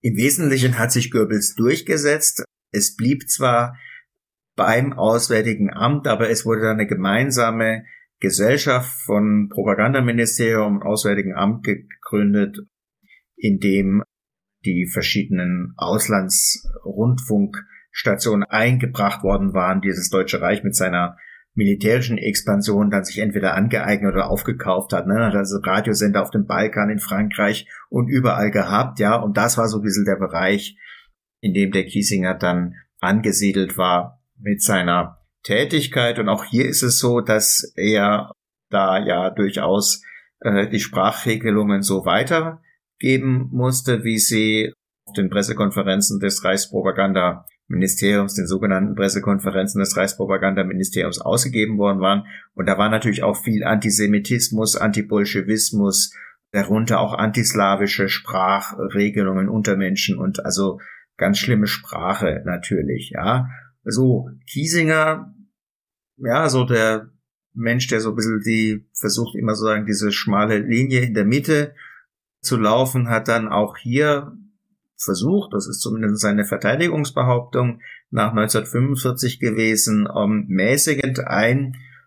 Im Wesentlichen hat sich Goebbels durchgesetzt. Es blieb zwar beim Auswärtigen Amt, aber es wurde dann eine gemeinsame Gesellschaft von Propagandaministerium und Auswärtigen Amt gegründet, in dem die verschiedenen Auslandsrundfunkstationen eingebracht worden waren, die das Deutsche Reich mit seiner militärischen Expansion dann sich entweder angeeignet oder aufgekauft hat. Ne? Hat also Radiosender auf dem Balkan, in Frankreich und überall gehabt, ja. Und das war so ein bisschen der Bereich, in dem der Kiesinger dann angesiedelt war mit seiner Tätigkeit. Und auch hier ist es so, dass er da ja durchaus äh, die Sprachregelungen so weitergeben musste, wie sie auf den Pressekonferenzen des Reichspropagandaministeriums, den sogenannten Pressekonferenzen des Reichspropagandaministeriums ausgegeben worden waren. Und da war natürlich auch viel Antisemitismus, Antibolschewismus, darunter auch antislawische Sprachregelungen unter Menschen und also ganz schlimme Sprache natürlich, ja. So, Kiesinger ja, so der Mensch, der so ein bisschen die versucht immer so sagen, diese schmale Linie in der Mitte zu laufen, hat dann auch hier versucht, das ist zumindest seine Verteidigungsbehauptung nach 1945 gewesen, um mäßigend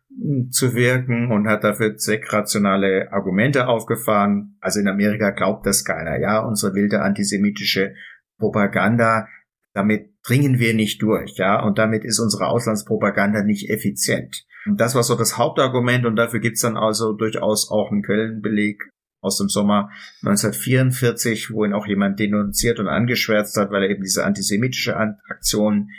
einzuwirken und hat dafür zweckrationale Argumente aufgefahren. Also in Amerika glaubt das keiner, ja, unsere wilde antisemitische Propaganda, damit dringen wir nicht durch, ja, und damit ist unsere Auslandspropaganda nicht effizient. Und das war so das Hauptargument und dafür gibt's dann also durchaus auch einen Quellenbeleg aus dem Sommer 1944, wo ihn auch jemand denunziert und angeschwärzt hat, weil er eben diese antisemitische Aktion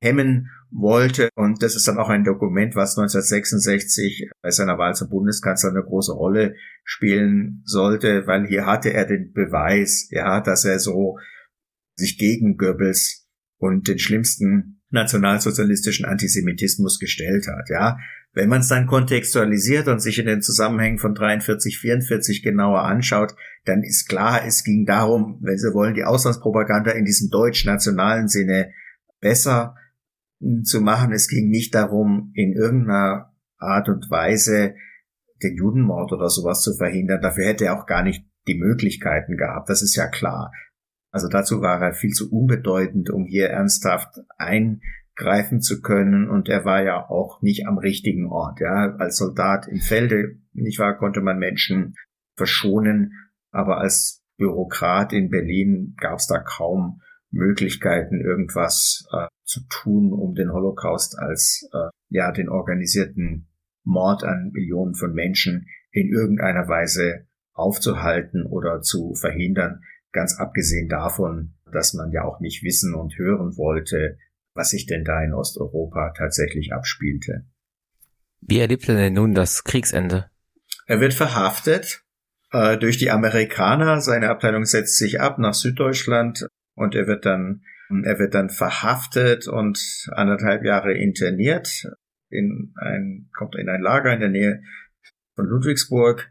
hemmen wollte. Und das ist dann auch ein Dokument, was 1966 bei seiner Wahl zum Bundeskanzler eine große Rolle spielen sollte, weil hier hatte er den Beweis, ja, dass er so sich gegen Goebbels und den schlimmsten nationalsozialistischen Antisemitismus gestellt hat, ja. Wenn man es dann kontextualisiert und sich in den Zusammenhängen von 43, 44 genauer anschaut, dann ist klar, es ging darum, wenn Sie wollen, die Auslandspropaganda in diesem deutsch-nationalen Sinne besser zu machen. Es ging nicht darum, in irgendeiner Art und Weise den Judenmord oder sowas zu verhindern. Dafür hätte er auch gar nicht die Möglichkeiten gehabt. Das ist ja klar. Also dazu war er viel zu unbedeutend, um hier ernsthaft eingreifen zu können. Und er war ja auch nicht am richtigen Ort. Ja, als Soldat im Felde, nicht wahr, konnte man Menschen verschonen. Aber als Bürokrat in Berlin gab es da kaum Möglichkeiten, irgendwas äh, zu tun, um den Holocaust als äh, ja den organisierten Mord an Millionen von Menschen in irgendeiner Weise aufzuhalten oder zu verhindern, ganz abgesehen davon, dass man ja auch nicht wissen und hören wollte, was sich denn da in Osteuropa tatsächlich abspielte. Wie erlebt er denn nun das Kriegsende? Er wird verhaftet äh, durch die Amerikaner. Seine Abteilung setzt sich ab nach Süddeutschland und er wird dann er wird dann verhaftet und anderthalb Jahre interniert in ein kommt in ein Lager in der Nähe von Ludwigsburg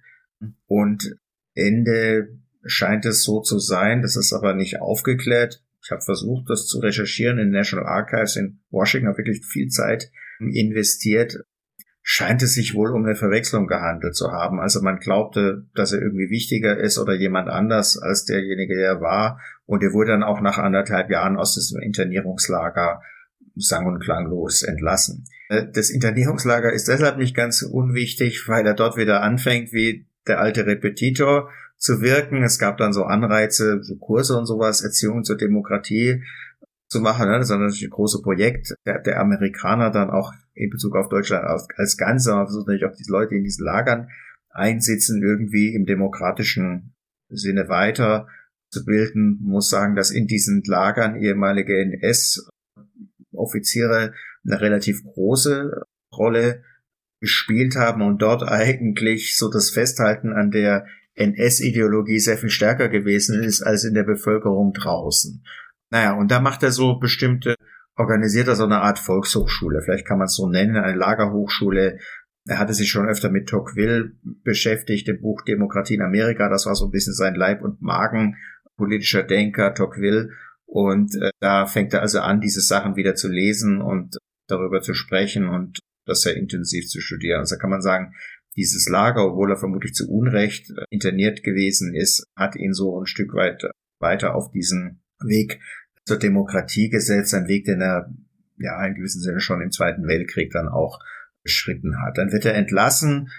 und Ende scheint es so zu sein, das ist aber nicht aufgeklärt. Ich habe versucht, das zu recherchieren in National Archives in Washington, habe wirklich viel Zeit investiert scheint es sich wohl um eine Verwechslung gehandelt zu haben. Also man glaubte, dass er irgendwie wichtiger ist oder jemand anders als derjenige, der er war. Und er wurde dann auch nach anderthalb Jahren aus diesem Internierungslager sang- und klanglos entlassen. Äh, das Internierungslager ist deshalb nicht ganz unwichtig, weil er dort wieder anfängt, wie der alte Repetitor zu wirken. Es gab dann so Anreize, so Kurse und sowas, Erziehung zur Demokratie zu machen, ne? das ist ein großes Projekt der, der Amerikaner dann auch in Bezug auf Deutschland als, als Ganze. Man versucht natürlich auch die Leute in diesen Lagern einsitzen, irgendwie im demokratischen Sinne weiter zu bilden. Man muss sagen, dass in diesen Lagern ehemalige NS-Offiziere eine relativ große Rolle gespielt haben und dort eigentlich so das Festhalten an der NS-Ideologie sehr viel stärker gewesen ist als in der Bevölkerung draußen. Naja, und da macht er so bestimmte, organisiert er so eine Art Volkshochschule, vielleicht kann man es so nennen, eine Lagerhochschule. Er hatte sich schon öfter mit Tocqueville beschäftigt, dem Buch Demokratie in Amerika, das war so ein bisschen sein Leib und Magen, politischer Denker, Tocqueville. Und äh, da fängt er also an, diese Sachen wieder zu lesen und darüber zu sprechen und das sehr intensiv zu studieren. Also kann man sagen, dieses Lager, obwohl er vermutlich zu Unrecht äh, interniert gewesen ist, hat ihn so ein Stück weit weiter auf diesen Weg zur Demokratie gesetzt, ein Weg, den er ja in gewissem Sinne schon im Zweiten Weltkrieg dann auch beschritten hat. Dann wird er entlassen,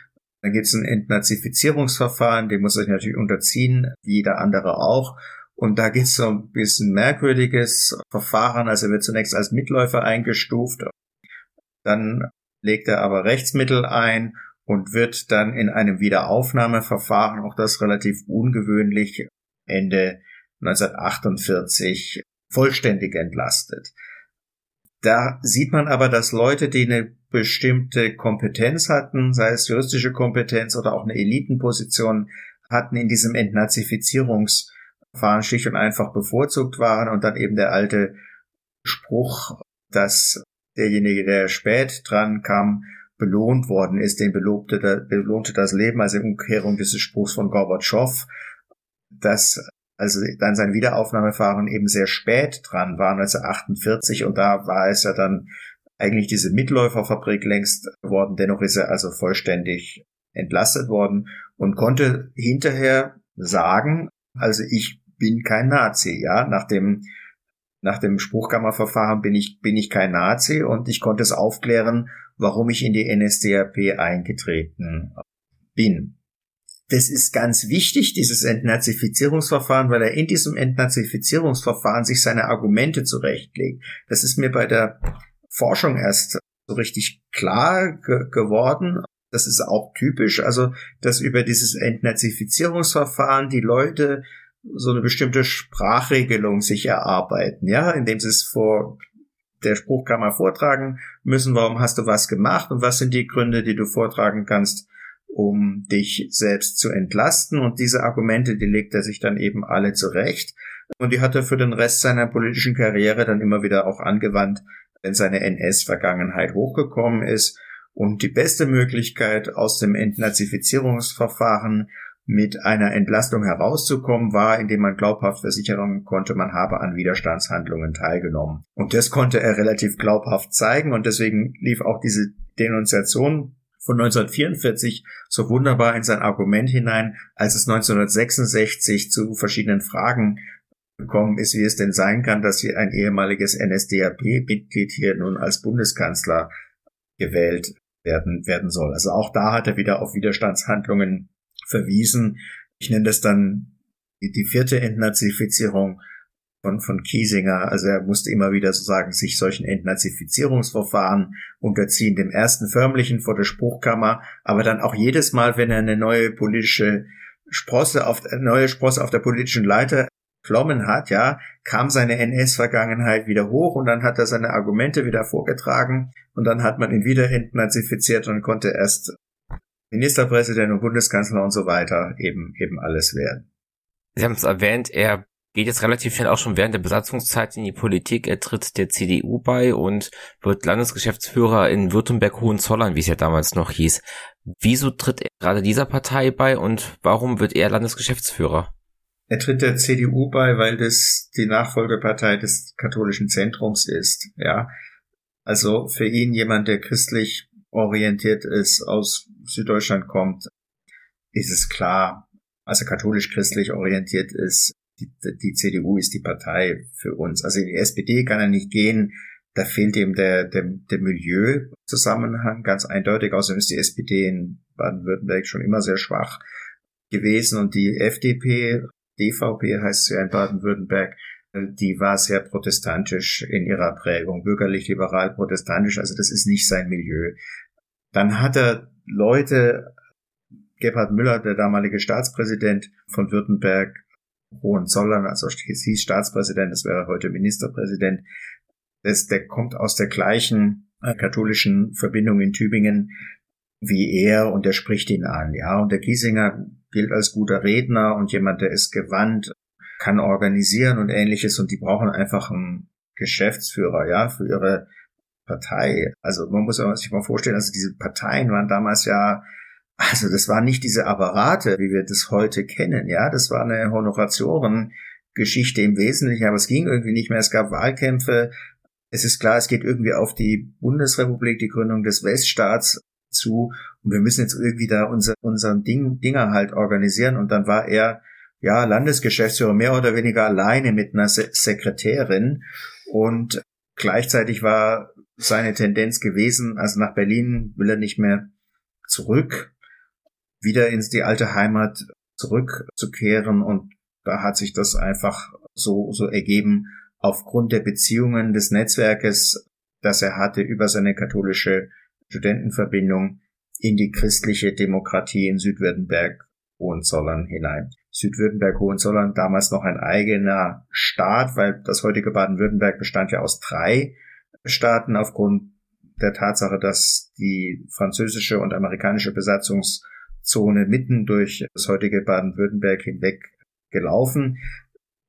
dann gibt es ein Entnazifizierungsverfahren, dem muss er sich natürlich unterziehen, wie jeder andere auch. Und da gibt es so ein bisschen merkwürdiges Verfahren. Also er wird zunächst als Mitläufer eingestuft, dann legt er aber Rechtsmittel ein und wird dann in einem Wiederaufnahmeverfahren, auch das relativ ungewöhnlich, Ende 1948 vollständig entlastet. Da sieht man aber, dass Leute, die eine bestimmte Kompetenz hatten, sei es juristische Kompetenz oder auch eine Elitenposition hatten, in diesem Entnazifizierungsverfahren schlicht und einfach bevorzugt waren und dann eben der alte Spruch, dass derjenige, der spät dran kam, belohnt worden ist, den belobte, belohnte das Leben, also Umkehrung dieses Spruchs von Gorbatschow, dass also dann sein Wiederaufnahmefahren eben sehr spät dran war, 1948, und da war es ja dann eigentlich diese Mitläuferfabrik längst geworden. Dennoch ist er also vollständig entlastet worden und konnte hinterher sagen, also ich bin kein Nazi, ja, nach dem nach dem Spruchkammerverfahren bin ich bin ich kein Nazi und ich konnte es aufklären, warum ich in die NSDAP eingetreten bin das ist ganz wichtig, dieses Entnazifizierungsverfahren, weil er in diesem Entnazifizierungsverfahren sich seine Argumente zurechtlegt. Das ist mir bei der Forschung erst so richtig klar ge geworden. Das ist auch typisch, also dass über dieses Entnazifizierungsverfahren die Leute so eine bestimmte Sprachregelung sich erarbeiten, ja, indem sie es vor der Spruchkammer vortragen müssen, warum hast du was gemacht und was sind die Gründe, die du vortragen kannst, um dich selbst zu entlasten. Und diese Argumente, die legt er sich dann eben alle zurecht. Und die hat er für den Rest seiner politischen Karriere dann immer wieder auch angewandt, wenn seine NS-Vergangenheit hochgekommen ist. Und die beste Möglichkeit aus dem Entnazifizierungsverfahren mit einer Entlastung herauszukommen war, indem man glaubhaft versichern konnte, man habe an Widerstandshandlungen teilgenommen. Und das konnte er relativ glaubhaft zeigen und deswegen lief auch diese Denunziation von 1944 so wunderbar in sein Argument hinein, als es 1966 zu verschiedenen Fragen gekommen ist, wie es denn sein kann, dass hier ein ehemaliges NSDAP-Mitglied hier nun als Bundeskanzler gewählt werden, werden soll. Also auch da hat er wieder auf Widerstandshandlungen verwiesen. Ich nenne das dann die, vierte Entnazifizierung von, von Kiesinger. Also er musste immer wieder sozusagen sich solchen Entnazifizierungsverfahren unterziehen. Dem ersten förmlichen vor der Spruchkammer, aber dann auch jedes Mal, wenn er eine neue politische Sprosse auf, neue Sprosse auf der politischen Leiter klommen hat, ja, kam seine NS-Vergangenheit wieder hoch und dann hat er seine Argumente wieder vorgetragen und dann hat man ihn wieder entnazifiziert und konnte erst Ministerpräsident und Bundeskanzler und so weiter eben, eben alles werden. Sie haben es erwähnt, er geht jetzt relativ schnell auch schon während der Besatzungszeit in die Politik. Er tritt der CDU bei und wird Landesgeschäftsführer in Württemberg-Hohenzollern, wie es ja damals noch hieß. Wieso tritt er gerade dieser Partei bei und warum wird er Landesgeschäftsführer? Er tritt der CDU bei, weil das die Nachfolgepartei des katholischen Zentrums ist, ja. Also für ihn jemand, der christlich orientiert ist, aus Süddeutschland kommt, ist es klar, also katholisch-christlich orientiert ist, die, die CDU ist die Partei für uns. Also die SPD kann er nicht gehen, da fehlt ihm der, der, der Milieuzusammenhang ganz eindeutig. Außerdem ist die SPD in Baden-Württemberg schon immer sehr schwach gewesen und die FDP, DVP heißt sie ja in Baden-Württemberg, die war sehr protestantisch in ihrer Prägung, bürgerlich, liberal, protestantisch, also das ist nicht sein Milieu. Dann hat er Leute, Gebhard Müller, der damalige Staatspräsident von Württemberg, Hohenzollern, also es hieß Staatspräsident, das wäre heute Ministerpräsident, das, der kommt aus der gleichen katholischen Verbindung in Tübingen wie er und der spricht ihn an, ja. Und der Giesinger gilt als guter Redner und jemand, der ist gewandt, kann organisieren und ähnliches und die brauchen einfach einen Geschäftsführer, ja, für ihre Partei. Also man muss sich mal vorstellen, also diese Parteien waren damals ja, also das waren nicht diese Apparate, wie wir das heute kennen, ja, das war eine Honoratiorengeschichte im Wesentlichen, aber es ging irgendwie nicht mehr, es gab Wahlkämpfe, es ist klar, es geht irgendwie auf die Bundesrepublik, die Gründung des Weststaats zu. Und wir müssen jetzt irgendwie da unser, unseren Ding, Dinger halt organisieren. Und dann war er ja Landesgeschäftsführer mehr oder weniger alleine mit einer Se Sekretärin. Und gleichzeitig war seine Tendenz gewesen, also nach Berlin will er nicht mehr zurück, wieder ins die alte Heimat zurückzukehren. Und da hat sich das einfach so, so ergeben. Aufgrund der Beziehungen des Netzwerkes, das er hatte über seine katholische Studentenverbindung in die christliche Demokratie in Südwürttemberg Hohenzollern hinein. Südwürttemberg Hohenzollern damals noch ein eigener Staat, weil das heutige Baden-Württemberg bestand ja aus drei Staaten aufgrund der Tatsache, dass die französische und amerikanische Besatzungszone mitten durch das heutige Baden-Württemberg hinweg gelaufen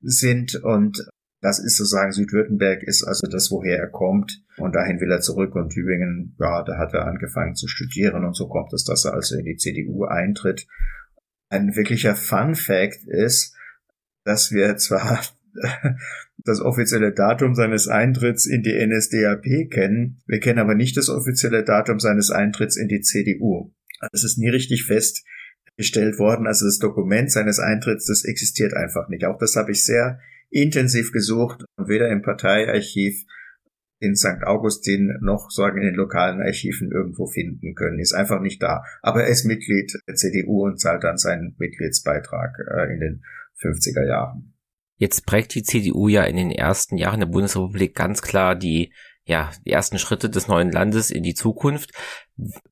sind. Und das ist sozusagen Südwürttemberg ist also das, woher er kommt. Und dahin will er zurück. Und Tübingen, ja, da hat er angefangen zu studieren. Und so kommt es, dass er also in die CDU eintritt. Ein wirklicher Fun Fact ist, dass wir zwar das offizielle Datum seines Eintritts in die NSDAP kennen. Wir kennen aber nicht das offizielle Datum seines Eintritts in die CDU. Es ist nie richtig festgestellt worden. Also das Dokument seines Eintritts, das existiert einfach nicht. Auch das habe ich sehr intensiv gesucht und weder im Parteiarchiv in St. Augustin noch sagen in den lokalen Archiven irgendwo finden können. Ist einfach nicht da. Aber er ist Mitglied der CDU und zahlt dann seinen Mitgliedsbeitrag äh, in den 50er Jahren. Jetzt prägt die CDU ja in den ersten Jahren der Bundesrepublik ganz klar die, ja, die ersten Schritte des neuen Landes in die Zukunft.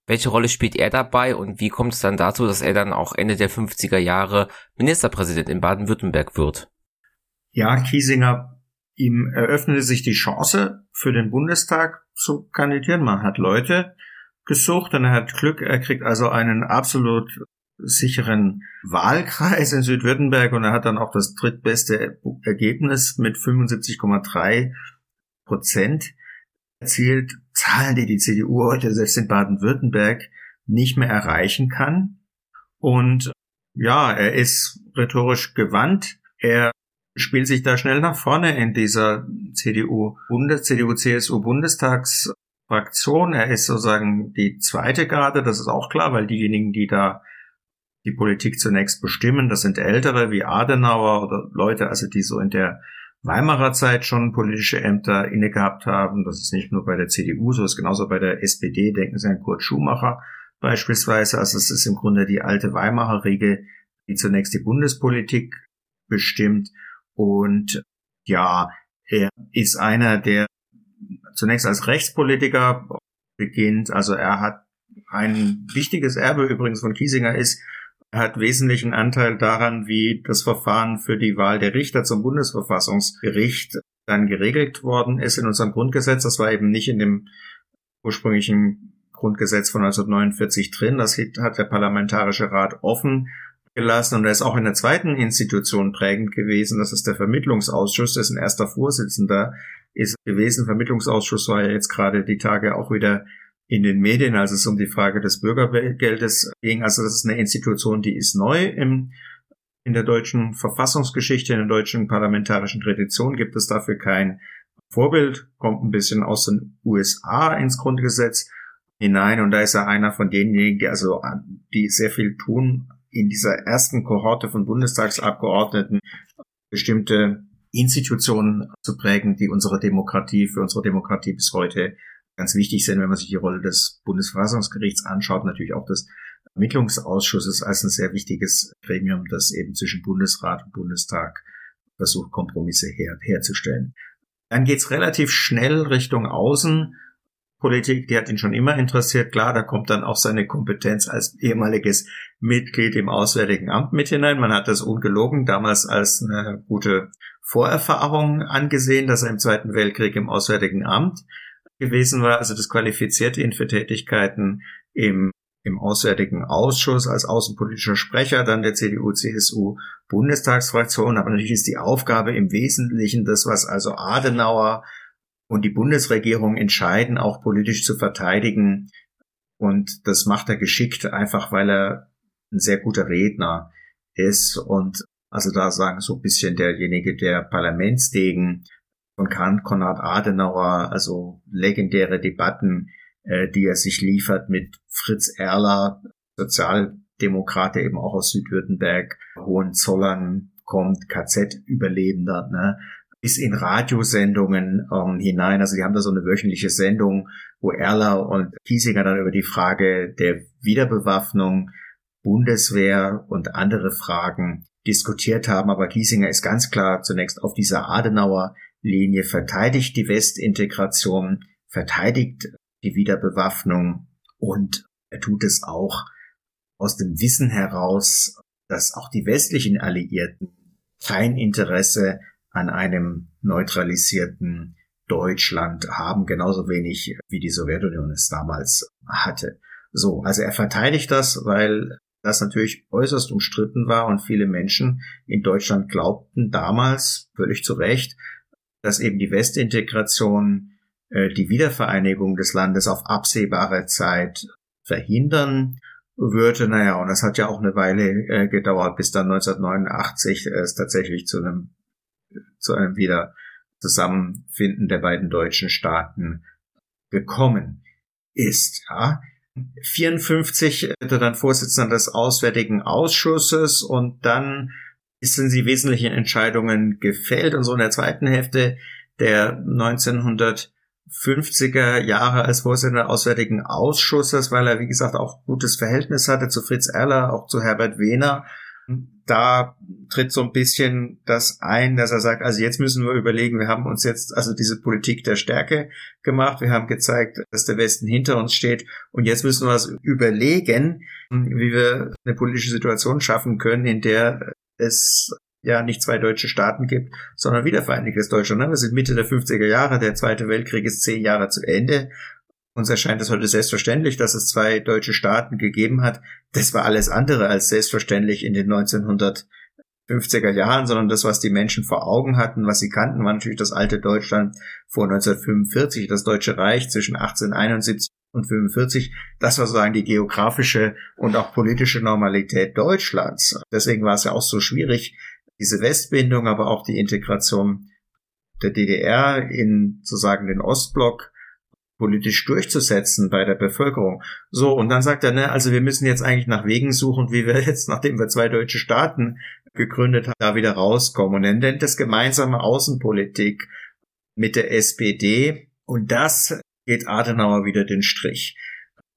Welche Rolle spielt er dabei und wie kommt es dann dazu, dass er dann auch Ende der 50er Jahre Ministerpräsident in Baden-Württemberg wird? Ja, Kiesinger, ihm eröffnete sich die Chance für den Bundestag zu kandidieren. Man hat Leute gesucht und er hat Glück, er kriegt also einen absolut sicheren Wahlkreis in Südwürttemberg und er hat dann auch das drittbeste Ergebnis mit 75,3 Prozent erzielt. Zahlen, die die CDU heute selbst in Baden-Württemberg nicht mehr erreichen kann. Und ja, er ist rhetorisch gewandt. Er spielt sich da schnell nach vorne in dieser CDU Bundes CDU CSU Bundestagsfraktion. Er ist sozusagen die zweite Garde, das ist auch klar, weil diejenigen, die da die Politik zunächst bestimmen, das sind Ältere wie Adenauer oder Leute, also die so in der Weimarer Zeit schon politische Ämter inne gehabt haben. Das ist nicht nur bei der CDU so, ist genauso bei der SPD. Denken Sie an Kurt Schumacher beispielsweise. Also es ist im Grunde die alte Weimarer Regel, die zunächst die Bundespolitik bestimmt. Und ja, er ist einer, der zunächst als Rechtspolitiker beginnt. Also er hat ein wichtiges Erbe übrigens von Kiesinger ist, hat wesentlichen Anteil daran, wie das Verfahren für die Wahl der Richter zum Bundesverfassungsgericht dann geregelt worden ist in unserem Grundgesetz. Das war eben nicht in dem ursprünglichen Grundgesetz von 1949 drin. Das hat der Parlamentarische Rat offen gelassen und er ist auch in der zweiten Institution prägend gewesen. Das ist der Vermittlungsausschuss, dessen erster Vorsitzender ist gewesen. Vermittlungsausschuss war ja jetzt gerade die Tage auch wieder in den Medien, als es um die Frage des Bürgergeldes ging. Also das ist eine Institution, die ist neu im, in der deutschen Verfassungsgeschichte, in der deutschen parlamentarischen Tradition. Gibt es dafür kein Vorbild, kommt ein bisschen aus den USA ins Grundgesetz hinein. Und da ist er einer von denjenigen, also die sehr viel tun in dieser ersten Kohorte von Bundestagsabgeordneten bestimmte Institutionen zu prägen, die unsere Demokratie für unsere Demokratie bis heute ganz wichtig sind, wenn man sich die Rolle des Bundesverfassungsgerichts anschaut, natürlich auch des Ermittlungsausschusses als ein sehr wichtiges Gremium, das eben zwischen Bundesrat und Bundestag versucht, Kompromisse her herzustellen. Dann geht's relativ schnell Richtung Außenpolitik, die hat ihn schon immer interessiert. Klar, da kommt dann auch seine Kompetenz als ehemaliges Mitglied im Auswärtigen Amt mit hinein. Man hat das ungelogen damals als eine gute Vorerfahrung angesehen, dass er im Zweiten Weltkrieg im Auswärtigen Amt gewesen war. Also das qualifizierte ihn für Tätigkeiten im, im Auswärtigen Ausschuss als außenpolitischer Sprecher dann der CDU-CSU Bundestagsfraktion. Aber natürlich ist die Aufgabe im Wesentlichen das, was also Adenauer und die Bundesregierung entscheiden, auch politisch zu verteidigen. Und das macht er geschickt, einfach weil er ein sehr guter Redner ist und also da sagen so ein bisschen derjenige, der Parlamentsdegen von Konrad Adenauer, also legendäre Debatten, äh, die er sich liefert mit Fritz Erler, Sozialdemokrat, der eben auch aus Südwürttemberg, Hohenzollern kommt, KZ-Überlebender, ne, bis in Radiosendungen ähm, hinein. Also die haben da so eine wöchentliche Sendung, wo Erler und Kiesinger dann über die Frage der Wiederbewaffnung, Bundeswehr und andere Fragen diskutiert haben. Aber Kiesinger ist ganz klar zunächst auf dieser Adenauer Linie verteidigt die Westintegration, verteidigt die Wiederbewaffnung und er tut es auch aus dem Wissen heraus, dass auch die westlichen Alliierten kein Interesse an einem neutralisierten Deutschland haben, genauso wenig wie die Sowjetunion es damals hatte. So, also er verteidigt das, weil das natürlich äußerst umstritten war und viele Menschen in Deutschland glaubten damals, völlig zu Recht, dass eben die Westintegration äh, die Wiedervereinigung des Landes auf absehbare Zeit verhindern würde. Naja, und das hat ja auch eine Weile äh, gedauert, bis dann 1989 es tatsächlich zu einem, zu einem wieder Zusammenfinden der beiden deutschen Staaten gekommen ist. Ja. 54 wird er dann Vorsitzender des Auswärtigen Ausschusses und dann sind sie wesentliche Entscheidungen gefällt? Und so in der zweiten Hälfte der 1950er Jahre als Vorsitzender Auswärtigen Ausschusses, weil er, wie gesagt, auch gutes Verhältnis hatte zu Fritz Erler, auch zu Herbert Wehner. Da tritt so ein bisschen das ein, dass er sagt, also jetzt müssen wir überlegen, wir haben uns jetzt also diese Politik der Stärke gemacht, wir haben gezeigt, dass der Westen hinter uns steht. Und jetzt müssen wir uns überlegen, wie wir eine politische Situation schaffen können, in der es ja nicht zwei deutsche Staaten gibt, sondern wiedervereinigtes Deutschland. Ne? Wir sind Mitte der 50er Jahre, der Zweite Weltkrieg ist zehn Jahre zu Ende. Uns erscheint es heute selbstverständlich, dass es zwei deutsche Staaten gegeben hat. Das war alles andere als selbstverständlich in den 1950er Jahren, sondern das, was die Menschen vor Augen hatten, was sie kannten, war natürlich das alte Deutschland vor 1945, das Deutsche Reich zwischen 1871 und 45. Das war sozusagen die geografische und auch politische Normalität Deutschlands. Deswegen war es ja auch so schwierig, diese Westbindung, aber auch die Integration der DDR in sozusagen den Ostblock politisch durchzusetzen bei der Bevölkerung. So, und dann sagt er, ne, also wir müssen jetzt eigentlich nach Wegen suchen, wie wir jetzt, nachdem wir zwei deutsche Staaten gegründet haben, da wieder rauskommen. Und er nennt das gemeinsame Außenpolitik mit der SPD. Und das geht Adenauer wieder den Strich.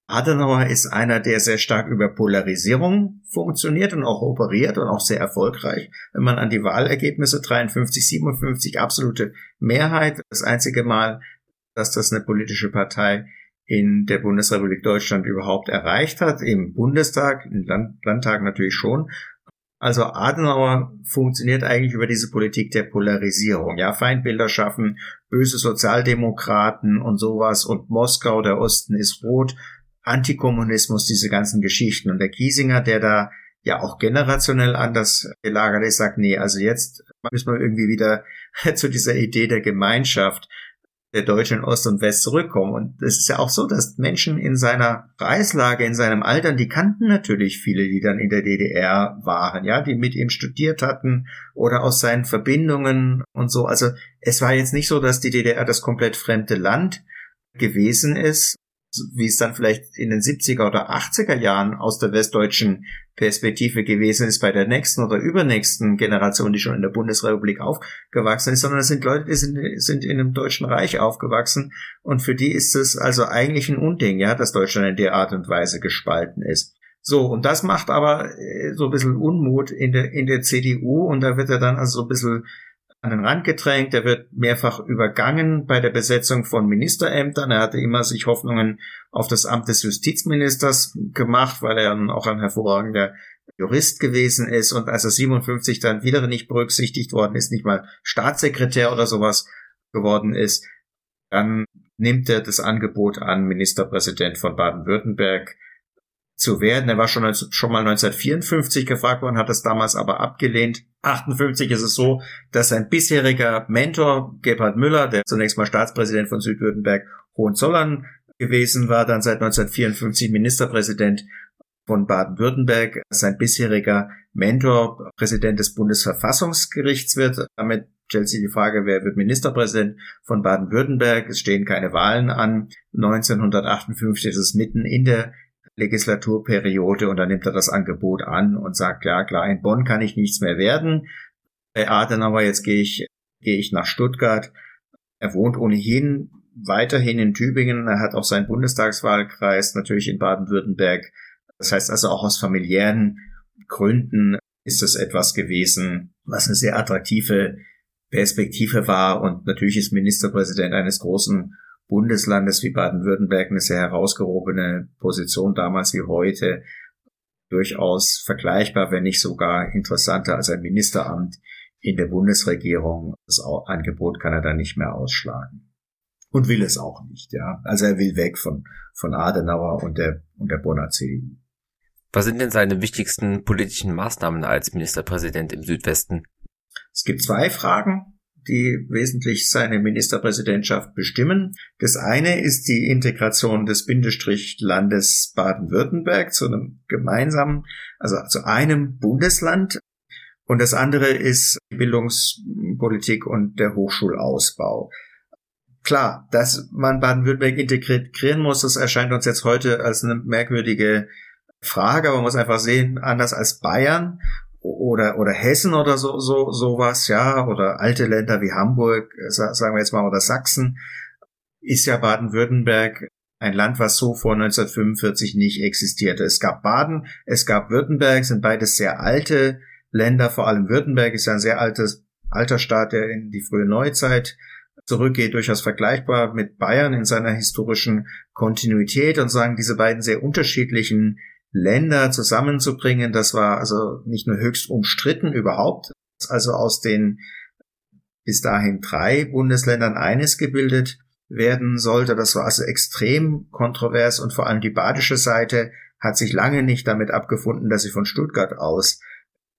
Adenauer ist einer, der sehr stark über Polarisierung funktioniert und auch operiert und auch sehr erfolgreich. Wenn man an die Wahlergebnisse 53, 57 absolute Mehrheit, das einzige Mal, dass das eine politische Partei in der Bundesrepublik Deutschland überhaupt erreicht hat, im Bundestag, im Land Landtag natürlich schon. Also Adenauer funktioniert eigentlich über diese Politik der Polarisierung, ja, Feindbilder schaffen, böse Sozialdemokraten und sowas und Moskau, der Osten ist rot, Antikommunismus, diese ganzen Geschichten. Und der Kiesinger, der da ja auch generationell anders gelagert ist, sagt, nee, also jetzt müssen wir irgendwie wieder zu dieser Idee der Gemeinschaft der Deutschen in Ost und West zurückkommen. Und es ist ja auch so, dass Menschen in seiner Preislage, in seinem Alter, die kannten natürlich viele, die dann in der DDR waren, ja, die mit ihm studiert hatten oder aus seinen Verbindungen und so. Also es war jetzt nicht so, dass die DDR das komplett fremde Land gewesen ist, wie es dann vielleicht in den 70er oder 80er Jahren aus der westdeutschen Perspektive gewesen ist bei der nächsten oder übernächsten Generation, die schon in der Bundesrepublik aufgewachsen ist, sondern es sind Leute, die sind, sind in einem Deutschen Reich aufgewachsen und für die ist es also eigentlich ein Unding, ja, dass Deutschland in der Art und Weise gespalten ist. So, und das macht aber äh, so ein bisschen Unmut in der, in der CDU und da wird er dann also so ein bisschen an den Rand gedrängt. Er wird mehrfach übergangen bei der Besetzung von Ministerämtern. Er hatte immer sich Hoffnungen auf das Amt des Justizministers gemacht, weil er auch ein hervorragender Jurist gewesen ist und als er 57 dann wieder nicht berücksichtigt worden ist, nicht mal Staatssekretär oder sowas geworden ist, dann nimmt er das Angebot an, Ministerpräsident von Baden-Württemberg zu werden. Er war schon, schon mal 1954 gefragt worden, hat das damals aber abgelehnt. 58 ist es so, dass sein bisheriger Mentor Gebhard Müller, der zunächst mal Staatspräsident von Südwürttemberg Hohenzollern gewesen war, dann seit 1954 Ministerpräsident von Baden-Württemberg, sein bisheriger Mentor Präsident des Bundesverfassungsgerichts wird. Damit stellt sich die Frage, wer wird Ministerpräsident von Baden-Württemberg? Es stehen keine Wahlen an. 1958 ist es mitten in der Legislaturperiode und dann nimmt er das Angebot an und sagt, ja klar, in Bonn kann ich nichts mehr werden. Bei Adenauer, jetzt gehe ich, gehe ich nach Stuttgart. Er wohnt ohnehin weiterhin in Tübingen. Er hat auch seinen Bundestagswahlkreis natürlich in Baden-Württemberg. Das heißt also auch aus familiären Gründen ist es etwas gewesen, was eine sehr attraktive Perspektive war. Und natürlich ist Ministerpräsident eines großen Bundeslandes wie Baden-Württemberg eine sehr herausgehobene Position damals wie heute durchaus vergleichbar, wenn nicht sogar interessanter als ein Ministeramt in der Bundesregierung. Das Angebot kann er dann nicht mehr ausschlagen. Und will es auch nicht, ja. Also er will weg von, von Adenauer und der, und der Bonner CDU. Was sind denn seine wichtigsten politischen Maßnahmen als Ministerpräsident im Südwesten? Es gibt zwei Fragen die wesentlich seine Ministerpräsidentschaft bestimmen. Das eine ist die Integration des Bindestrich-Landes Baden-Württemberg zu einem gemeinsamen, also zu einem Bundesland. Und das andere ist Bildungspolitik und der Hochschulausbau. Klar, dass man Baden-Württemberg integrieren muss, das erscheint uns jetzt heute als eine merkwürdige Frage, aber man muss einfach sehen, anders als Bayern oder oder Hessen oder so so sowas, ja, oder alte Länder wie Hamburg, sagen wir jetzt mal oder Sachsen, ist ja Baden-Württemberg ein Land, was so vor 1945 nicht existierte. Es gab Baden, es gab Württemberg, sind beides sehr alte Länder, vor allem Württemberg ist ja ein sehr altes alter Staat, der in die frühe Neuzeit zurückgeht, durchaus vergleichbar mit Bayern in seiner historischen Kontinuität und sagen, diese beiden sehr unterschiedlichen Länder zusammenzubringen. Das war also nicht nur höchst umstritten überhaupt also aus den bis dahin drei Bundesländern eines gebildet werden sollte. Das war also extrem kontrovers und vor allem die badische Seite hat sich lange nicht damit abgefunden, dass sie von Stuttgart aus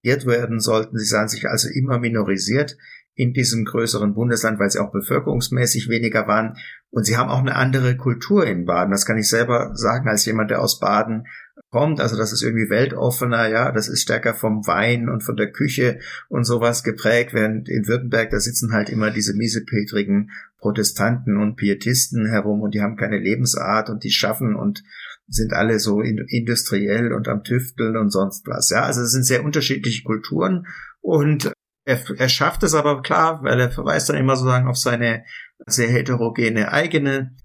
werden sollten. Sie sahen sich also immer minorisiert in diesem größeren Bundesland, weil sie auch bevölkerungsmäßig weniger waren. Und sie haben auch eine andere Kultur in Baden. Das kann ich selber sagen als jemand, der aus Baden kommt. Also das ist irgendwie weltoffener, ja, das ist stärker vom Wein und von der Küche und sowas geprägt, während in Württemberg, da sitzen halt immer diese miesepetrigen Protestanten und Pietisten herum und die haben keine Lebensart und die schaffen und sind alle so industriell und am Tüfteln und sonst was. Ja, also es sind sehr unterschiedliche Kulturen und er, er schafft es aber klar, weil er verweist dann immer sozusagen auf seine sehr heterogene eigene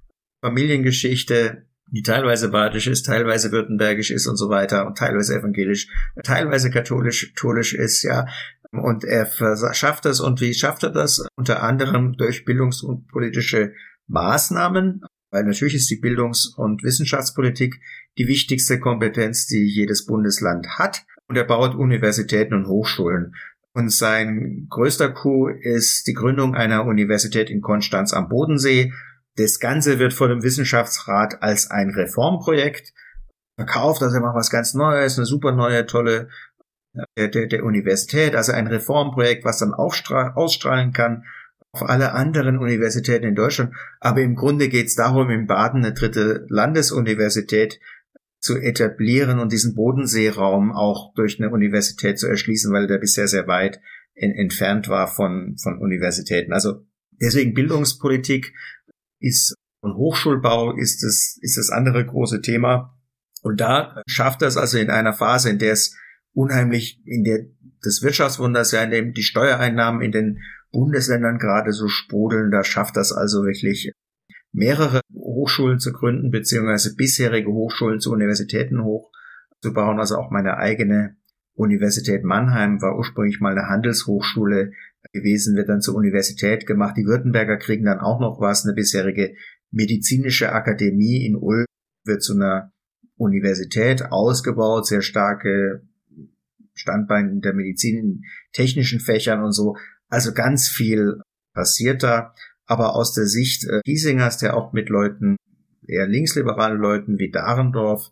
Familiengeschichte, die teilweise badisch ist, teilweise württembergisch ist und so weiter und teilweise evangelisch, teilweise katholisch, katholisch ist, ja. Und er schafft das und wie schafft er das? Unter anderem durch bildungs- und politische Maßnahmen, weil natürlich ist die Bildungs- und Wissenschaftspolitik die wichtigste Kompetenz, die jedes Bundesland hat. Und er baut Universitäten und Hochschulen. Und sein größter Coup ist die Gründung einer Universität in Konstanz am Bodensee. Das Ganze wird vor dem Wissenschaftsrat als ein Reformprojekt verkauft. Also er macht was ganz Neues, eine super neue, tolle der, der, der Universität, also ein Reformprojekt, was dann ausstrahlen kann auf alle anderen Universitäten in Deutschland. Aber im Grunde geht es darum, in Baden eine dritte Landesuniversität zu etablieren und diesen Bodenseeraum auch durch eine Universität zu erschließen, weil der bisher sehr weit in, entfernt war von, von Universitäten. Also deswegen Bildungspolitik ist und Hochschulbau ist das, ist das andere große Thema. Und da schafft das also in einer Phase, in der es unheimlich, in der das Wirtschaftswunder ist ja, in dem die Steuereinnahmen in den Bundesländern gerade so sprudeln, da schafft das also wirklich mehrere Hochschulen zu gründen, beziehungsweise bisherige Hochschulen zu Universitäten hochzubauen. Also auch meine eigene Universität Mannheim war ursprünglich mal eine Handelshochschule gewesen, wird dann zur Universität gemacht. Die Württemberger kriegen dann auch noch was. Eine bisherige medizinische Akademie in Ulm wird zu einer Universität ausgebaut, sehr starke Standbein der Medizin in technischen Fächern und so. Also ganz viel passiert da aber aus der Sicht äh, Giesingers, der auch mit Leuten, eher linksliberalen Leuten wie Dahrendorf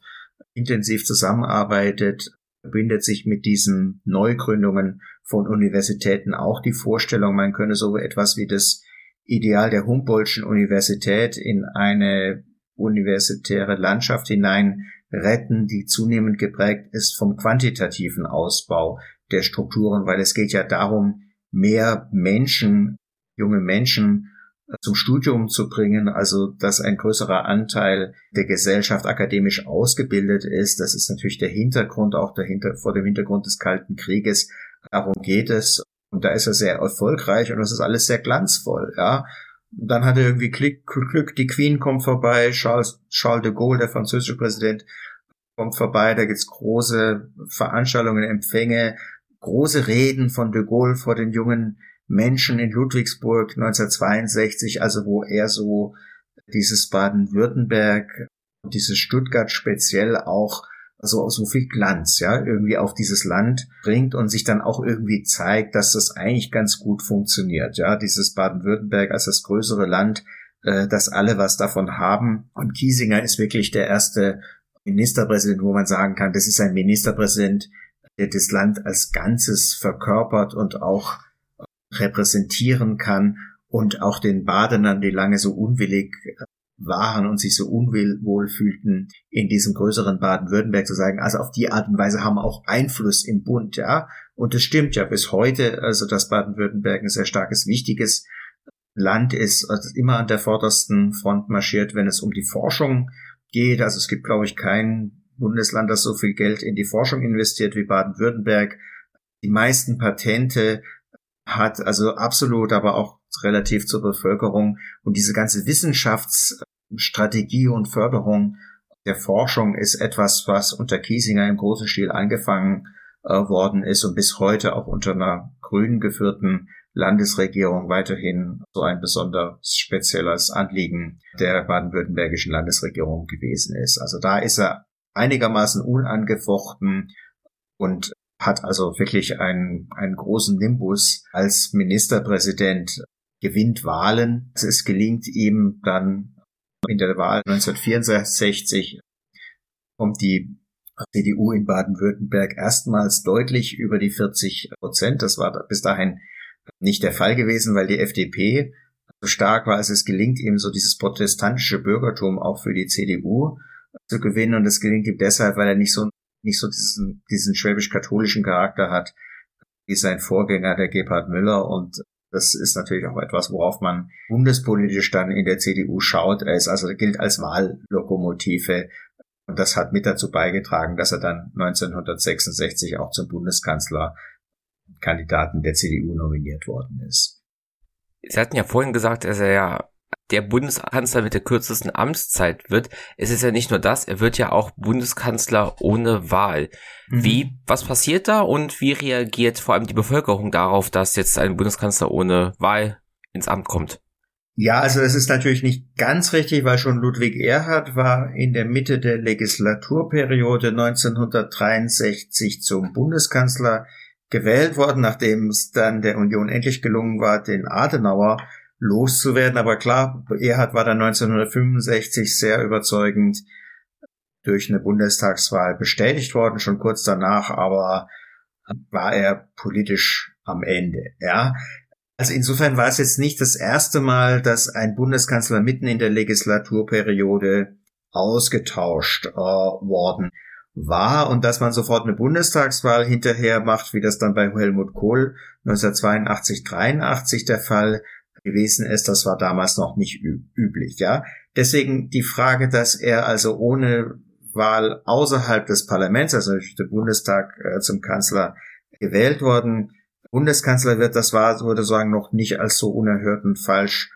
intensiv zusammenarbeitet, bindet sich mit diesen Neugründungen von Universitäten auch die Vorstellung, man könne so etwas wie das Ideal der Humboldtschen Universität in eine universitäre Landschaft hinein retten, die zunehmend geprägt ist vom quantitativen Ausbau der Strukturen, weil es geht ja darum, mehr Menschen, junge Menschen zum Studium zu bringen, also dass ein größerer Anteil der Gesellschaft akademisch ausgebildet ist. Das ist natürlich der Hintergrund, auch dahinter, vor dem Hintergrund des Kalten Krieges. Darum geht es. Und da ist er sehr erfolgreich und das ist alles sehr glanzvoll, ja. Und dann hat er irgendwie Glück, Glück, die Queen kommt vorbei, Charles, Charles de Gaulle, der französische Präsident, kommt vorbei, da gibt's große Veranstaltungen, Empfänge, große Reden von de Gaulle vor den jungen Menschen in Ludwigsburg 1962, also wo er so dieses Baden-Württemberg, dieses Stuttgart speziell auch so, so viel Glanz, ja, irgendwie auf dieses Land bringt und sich dann auch irgendwie zeigt, dass das eigentlich ganz gut funktioniert, ja, dieses Baden-Württemberg als das größere Land, äh, dass alle was davon haben. Und Kiesinger ist wirklich der erste Ministerpräsident, wo man sagen kann, das ist ein Ministerpräsident, der das Land als Ganzes verkörpert und auch repräsentieren kann und auch den Badenern, die lange so unwillig äh, waren und sich so unwohl fühlten, in diesem größeren Baden-Württemberg zu sagen, also auf die Art und Weise haben auch Einfluss im Bund, ja. Und es stimmt ja bis heute, also dass Baden-Württemberg ein sehr starkes, wichtiges Land ist, also immer an der vordersten Front marschiert, wenn es um die Forschung geht. Also es gibt, glaube ich, kein Bundesland, das so viel Geld in die Forschung investiert wie Baden-Württemberg. Die meisten Patente hat, also absolut, aber auch relativ zur Bevölkerung. Und diese ganze Wissenschaftsstrategie und Förderung der Forschung ist etwas, was unter Kiesinger im großen Stil angefangen äh, worden ist und bis heute auch unter einer grün geführten Landesregierung weiterhin so ein besonders spezielles Anliegen der baden-württembergischen Landesregierung gewesen ist. Also da ist er einigermaßen unangefochten und hat also wirklich einen, einen großen Nimbus als Ministerpräsident, gewinnt Wahlen. Es gelingt ihm dann in der Wahl 1964 kommt die CDU in Baden-Württemberg erstmals deutlich über die 40 Prozent. Das war bis dahin nicht der Fall gewesen, weil die FDP so stark war, als es gelingt ihm so dieses protestantische Bürgertum auch für die CDU zu gewinnen. Und es gelingt ihm deshalb, weil er nicht so, nicht so diesen, diesen schwäbisch-katholischen Charakter hat, wie sein Vorgänger, der Gebhard Müller. Und das ist natürlich auch etwas, worauf man bundespolitisch dann in der CDU schaut. Er ist also, gilt als Wahllokomotive. Und das hat mit dazu beigetragen, dass er dann 1966 auch zum Bundeskanzlerkandidaten der CDU nominiert worden ist. Sie hatten ja vorhin gesagt, dass er ja der Bundeskanzler mit der kürzesten Amtszeit wird. Es ist ja nicht nur das, er wird ja auch Bundeskanzler ohne Wahl. Mhm. Wie, was passiert da und wie reagiert vor allem die Bevölkerung darauf, dass jetzt ein Bundeskanzler ohne Wahl ins Amt kommt? Ja, also das ist natürlich nicht ganz richtig, weil schon Ludwig Erhard war in der Mitte der Legislaturperiode 1963 zum Bundeskanzler gewählt worden, nachdem es dann der Union endlich gelungen war, den Adenauer loszuwerden. Aber klar, Erhard war dann 1965 sehr überzeugend durch eine Bundestagswahl bestätigt worden, schon kurz danach, aber war er politisch am Ende, ja. Also insofern war es jetzt nicht das erste Mal, dass ein Bundeskanzler mitten in der Legislaturperiode ausgetauscht äh, worden war und dass man sofort eine Bundestagswahl hinterher macht, wie das dann bei Helmut Kohl 1982, 83 der Fall gewesen ist, das war damals noch nicht üblich, ja. Deswegen die Frage, dass er also ohne Wahl außerhalb des Parlaments, also durch den Bundestag äh, zum Kanzler gewählt worden, Bundeskanzler wird, das war, würde sagen, noch nicht als so unerhört und falsch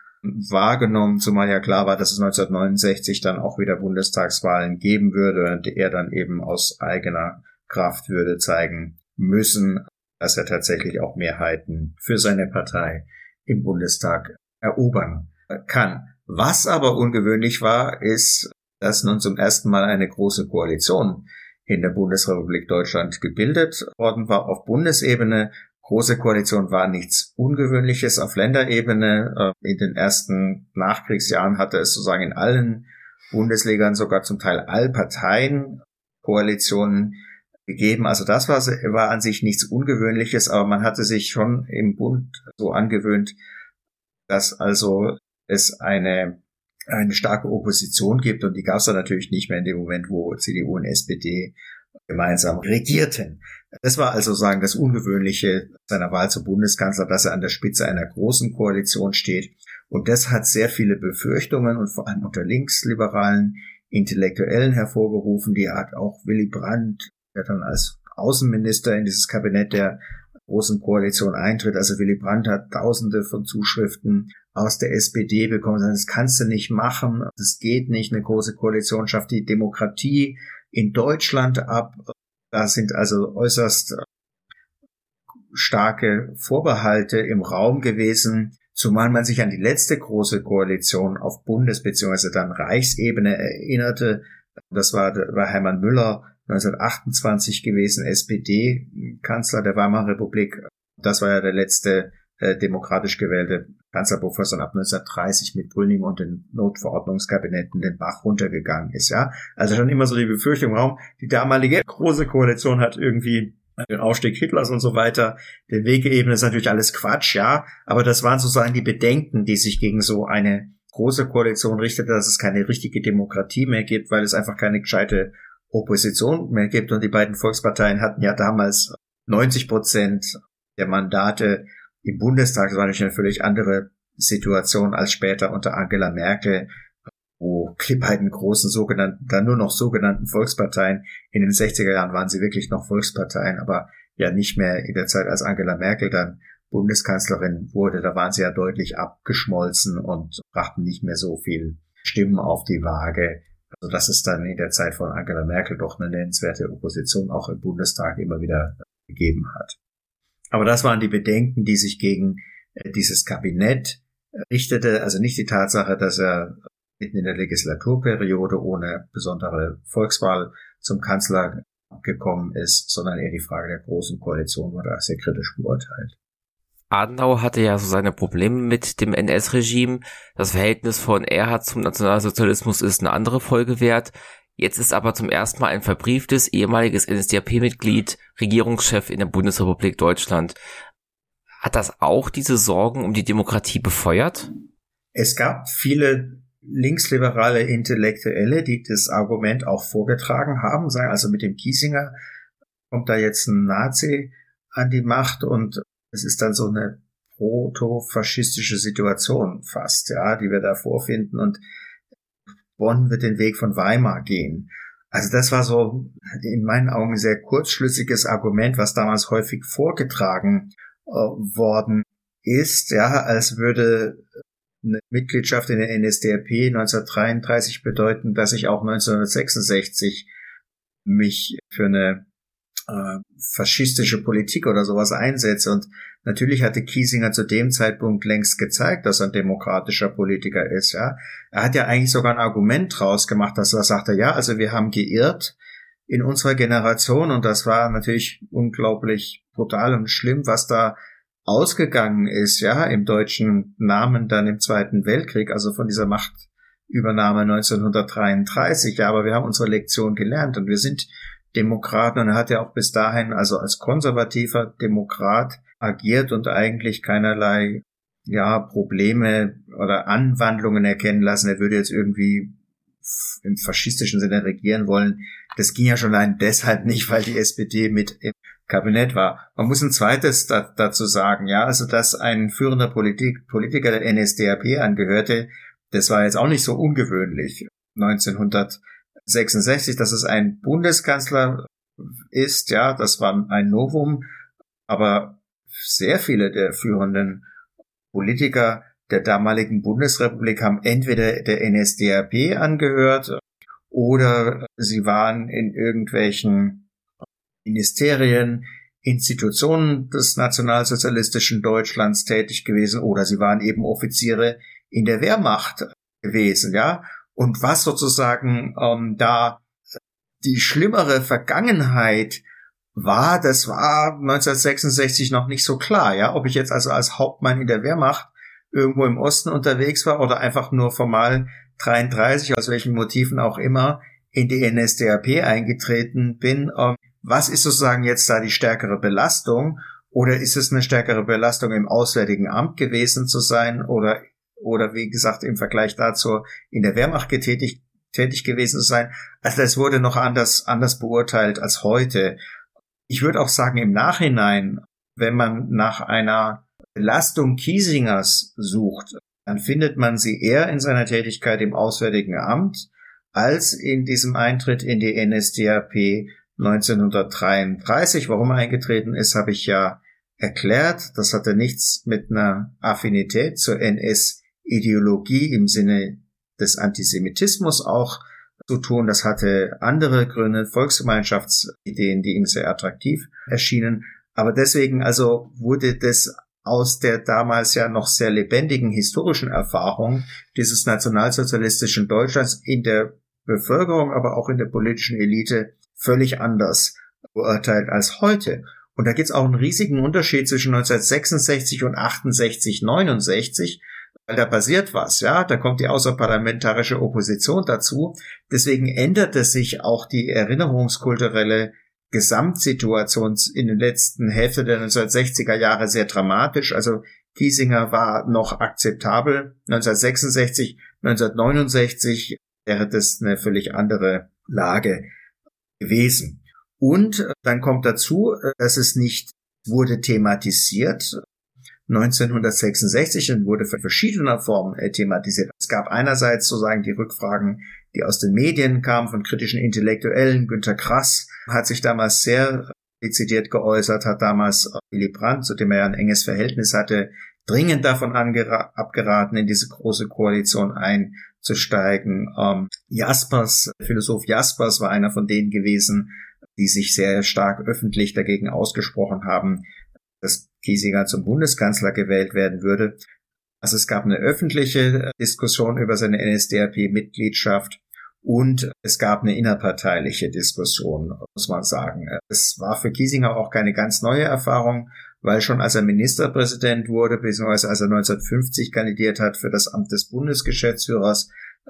wahrgenommen, zumal ja klar war, dass es 1969 dann auch wieder Bundestagswahlen geben würde und er dann eben aus eigener Kraft würde zeigen müssen, dass er tatsächlich auch Mehrheiten für seine Partei im Bundestag erobern kann. Was aber ungewöhnlich war, ist, dass nun zum ersten Mal eine große Koalition in der Bundesrepublik Deutschland gebildet worden war auf Bundesebene. Große Koalition war nichts Ungewöhnliches auf Länderebene. Äh, in den ersten Nachkriegsjahren hatte es sozusagen in allen Bundeslägern sogar zum Teil Allparteien Koalitionen gegeben. Also das war, war an sich nichts Ungewöhnliches, aber man hatte sich schon im Bund so angewöhnt, dass also es eine, eine starke Opposition gibt und die gab es dann natürlich nicht mehr in dem Moment, wo CDU und SPD gemeinsam regierten. Das war also sagen das Ungewöhnliche seiner Wahl zum Bundeskanzler, dass er an der Spitze einer großen Koalition steht. Und das hat sehr viele Befürchtungen und vor allem unter linksliberalen Intellektuellen hervorgerufen. Die hat auch Willy Brandt der dann als Außenminister in dieses Kabinett der großen Koalition eintritt. Also Willy Brandt hat tausende von Zuschriften aus der SPD bekommen. Das kannst du nicht machen. Das geht nicht. Eine große Koalition schafft die Demokratie in Deutschland ab. Da sind also äußerst starke Vorbehalte im Raum gewesen, zumal man sich an die letzte große Koalition auf Bundes- bzw. dann Reichsebene erinnerte. Das war, war Hermann Müller 1928 gewesen, SPD-Kanzler der Weimarer Republik. Das war ja der letzte äh, demokratisch gewählte Kanzlerprofessor ab 1930 mit Brüning und den Notverordnungskabinetten den Bach runtergegangen ist, ja. Also schon immer so die Befürchtung im Raum, die damalige große Koalition hat irgendwie den Aufstieg Hitlers und so weiter, den Weg geebnet, ist natürlich alles Quatsch, ja. Aber das waren sozusagen die Bedenken, die sich gegen so eine große Koalition richtete, dass es keine richtige Demokratie mehr gibt, weil es einfach keine gescheite Opposition mehr gibt. Und die beiden Volksparteien hatten ja damals 90 Prozent der Mandate im Bundestag. Das war natürlich eine völlig andere Situation als später unter Angela Merkel, wo die beiden großen sogenannten, dann nur noch sogenannten Volksparteien, in den 60er Jahren waren sie wirklich noch Volksparteien, aber ja nicht mehr in der Zeit, als Angela Merkel dann Bundeskanzlerin wurde, da waren sie ja deutlich abgeschmolzen und brachten nicht mehr so viel Stimmen auf die Waage also dass es dann in der Zeit von Angela Merkel doch eine nennenswerte Opposition auch im Bundestag immer wieder gegeben hat. Aber das waren die Bedenken, die sich gegen äh, dieses Kabinett richtete. Also nicht die Tatsache, dass er mitten in der Legislaturperiode ohne besondere Volkswahl zum Kanzler gekommen ist, sondern eher die Frage der großen Koalition wurde sehr kritisch beurteilt. Adenauer hatte ja so seine Probleme mit dem NS-Regime. Das Verhältnis von Erhard zum Nationalsozialismus ist eine andere Folge wert. Jetzt ist aber zum ersten Mal ein verbrieftes ehemaliges NSDAP-Mitglied Regierungschef in der Bundesrepublik Deutschland. Hat das auch diese Sorgen um die Demokratie befeuert? Es gab viele linksliberale Intellektuelle, die das Argument auch vorgetragen haben, sagen also mit dem Kiesinger kommt da jetzt ein Nazi an die Macht und es ist dann so eine proto-faschistische Situation fast, ja, die wir da vorfinden und Bonn wird den Weg von Weimar gehen. Also das war so in meinen Augen ein sehr kurzschlüssiges Argument, was damals häufig vorgetragen äh, worden ist, ja, als würde eine Mitgliedschaft in der NSDAP 1933 bedeuten, dass ich auch 1966 mich für eine äh, faschistische Politik oder sowas einsetze. Und natürlich hatte Kiesinger zu dem Zeitpunkt längst gezeigt, dass er ein demokratischer Politiker ist. Ja, er hat ja eigentlich sogar ein Argument draus gemacht, dass er sagte, ja, also wir haben geirrt in unserer Generation und das war natürlich unglaublich brutal und schlimm, was da ausgegangen ist, ja, im deutschen Namen dann im Zweiten Weltkrieg, also von dieser Machtübernahme 1933. Ja, aber wir haben unsere Lektion gelernt und wir sind Demokraten und er hat ja auch bis dahin also als konservativer Demokrat agiert und eigentlich keinerlei ja Probleme oder Anwandlungen erkennen lassen. Er würde jetzt irgendwie im faschistischen Sinne regieren wollen. Das ging ja schon allein deshalb nicht, weil die SPD mit im Kabinett war. Man muss ein zweites da, dazu sagen, ja, also dass ein führender Politik, Politiker der NSDAP angehörte, das war jetzt auch nicht so ungewöhnlich. 1966, dass es ein Bundeskanzler ist, ja, das war ein Novum, aber sehr viele der führenden Politiker der damaligen Bundesrepublik haben entweder der NSDAP angehört oder sie waren in irgendwelchen Ministerien, Institutionen des nationalsozialistischen Deutschlands tätig gewesen oder sie waren eben Offiziere in der Wehrmacht gewesen, ja. Und was sozusagen ähm, da die schlimmere Vergangenheit war, das war 1966 noch nicht so klar, ja. Ob ich jetzt also als Hauptmann in der Wehrmacht irgendwo im Osten unterwegs war oder einfach nur formal 33, aus welchen Motiven auch immer, in die NSDAP eingetreten bin, ähm, was ist sozusagen jetzt da die stärkere Belastung? Oder ist es eine stärkere Belastung im Auswärtigen Amt gewesen zu sein oder, oder wie gesagt im Vergleich dazu in der Wehrmacht getätigt, tätig gewesen zu sein? Also das wurde noch anders, anders beurteilt als heute. Ich würde auch sagen, im Nachhinein, wenn man nach einer Belastung Kiesingers sucht, dann findet man sie eher in seiner Tätigkeit im Auswärtigen Amt als in diesem Eintritt in die NSDAP 1933. Warum er eingetreten ist, habe ich ja erklärt. Das hatte nichts mit einer Affinität zur NS-Ideologie im Sinne des Antisemitismus auch zu tun. Das hatte andere Gründe, Volksgemeinschaftsideen, die ihm sehr attraktiv erschienen. Aber deswegen also wurde das aus der damals ja noch sehr lebendigen historischen Erfahrung dieses nationalsozialistischen Deutschlands in der Bevölkerung, aber auch in der politischen Elite völlig anders beurteilt als heute. Und da gibt es auch einen riesigen Unterschied zwischen 1966 und 68, 69, weil da passiert was, ja, da kommt die außerparlamentarische Opposition dazu. Deswegen änderte sich auch die erinnerungskulturelle Gesamtsituation in den letzten Hälfte der 1960er Jahre sehr dramatisch. Also Kiesinger war noch akzeptabel. 1966, 1969 wäre das eine völlig andere Lage gewesen. Und äh, dann kommt dazu, äh, dass es nicht wurde thematisiert. 1966 und wurde für verschiedener Formen äh, thematisiert. Es gab einerseits sozusagen die Rückfragen, die aus den Medien kamen von kritischen Intellektuellen. Günter Krass hat sich damals sehr dezidiert geäußert, hat damals Willy Brandt, zu dem er ein enges Verhältnis hatte, dringend davon abgeraten, in diese große Koalition einzusteigen. Ähm, Jaspers, Philosoph Jaspers war einer von denen gewesen, die sich sehr stark öffentlich dagegen ausgesprochen haben, dass Kiesinger zum Bundeskanzler gewählt werden würde. Also es gab eine öffentliche Diskussion über seine NSDAP-Mitgliedschaft und es gab eine innerparteiliche Diskussion, muss man sagen. Es war für Kiesinger auch keine ganz neue Erfahrung, weil schon als er Ministerpräsident wurde, beziehungsweise als er 1950 kandidiert hat für das Amt des Bundesgeschäftsführers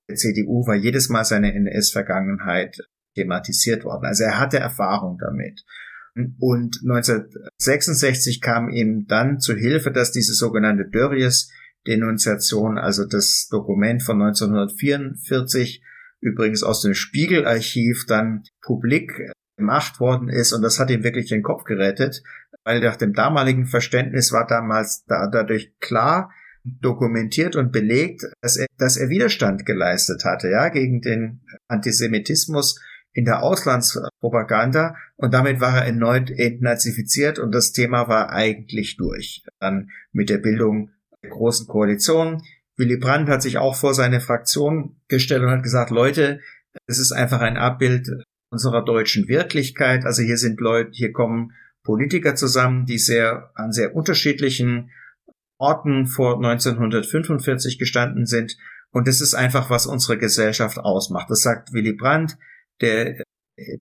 der CDU, war jedes Mal seine NS-Vergangenheit thematisiert worden. Also er hatte Erfahrung damit. Und 1966 kam ihm dann zu Hilfe, dass diese sogenannte Dörries-Denunziation, also das Dokument von 1944, übrigens aus dem Spiegelarchiv dann publik gemacht worden ist. Und das hat ihm wirklich den Kopf gerettet, weil nach dem damaligen Verständnis war damals da, dadurch klar, dokumentiert und belegt, dass er, dass er Widerstand geleistet hatte, ja, gegen den Antisemitismus in der Auslandspropaganda und damit war er erneut entnazifiziert und das Thema war eigentlich durch. Dann mit der Bildung der großen Koalition. Willy Brandt hat sich auch vor seine Fraktion gestellt und hat gesagt, Leute, es ist einfach ein Abbild unserer deutschen Wirklichkeit. Also hier sind Leute, hier kommen Politiker zusammen, die sehr an sehr unterschiedlichen Orten vor 1945 gestanden sind. Und das ist einfach, was unsere Gesellschaft ausmacht. Das sagt Willy Brandt, der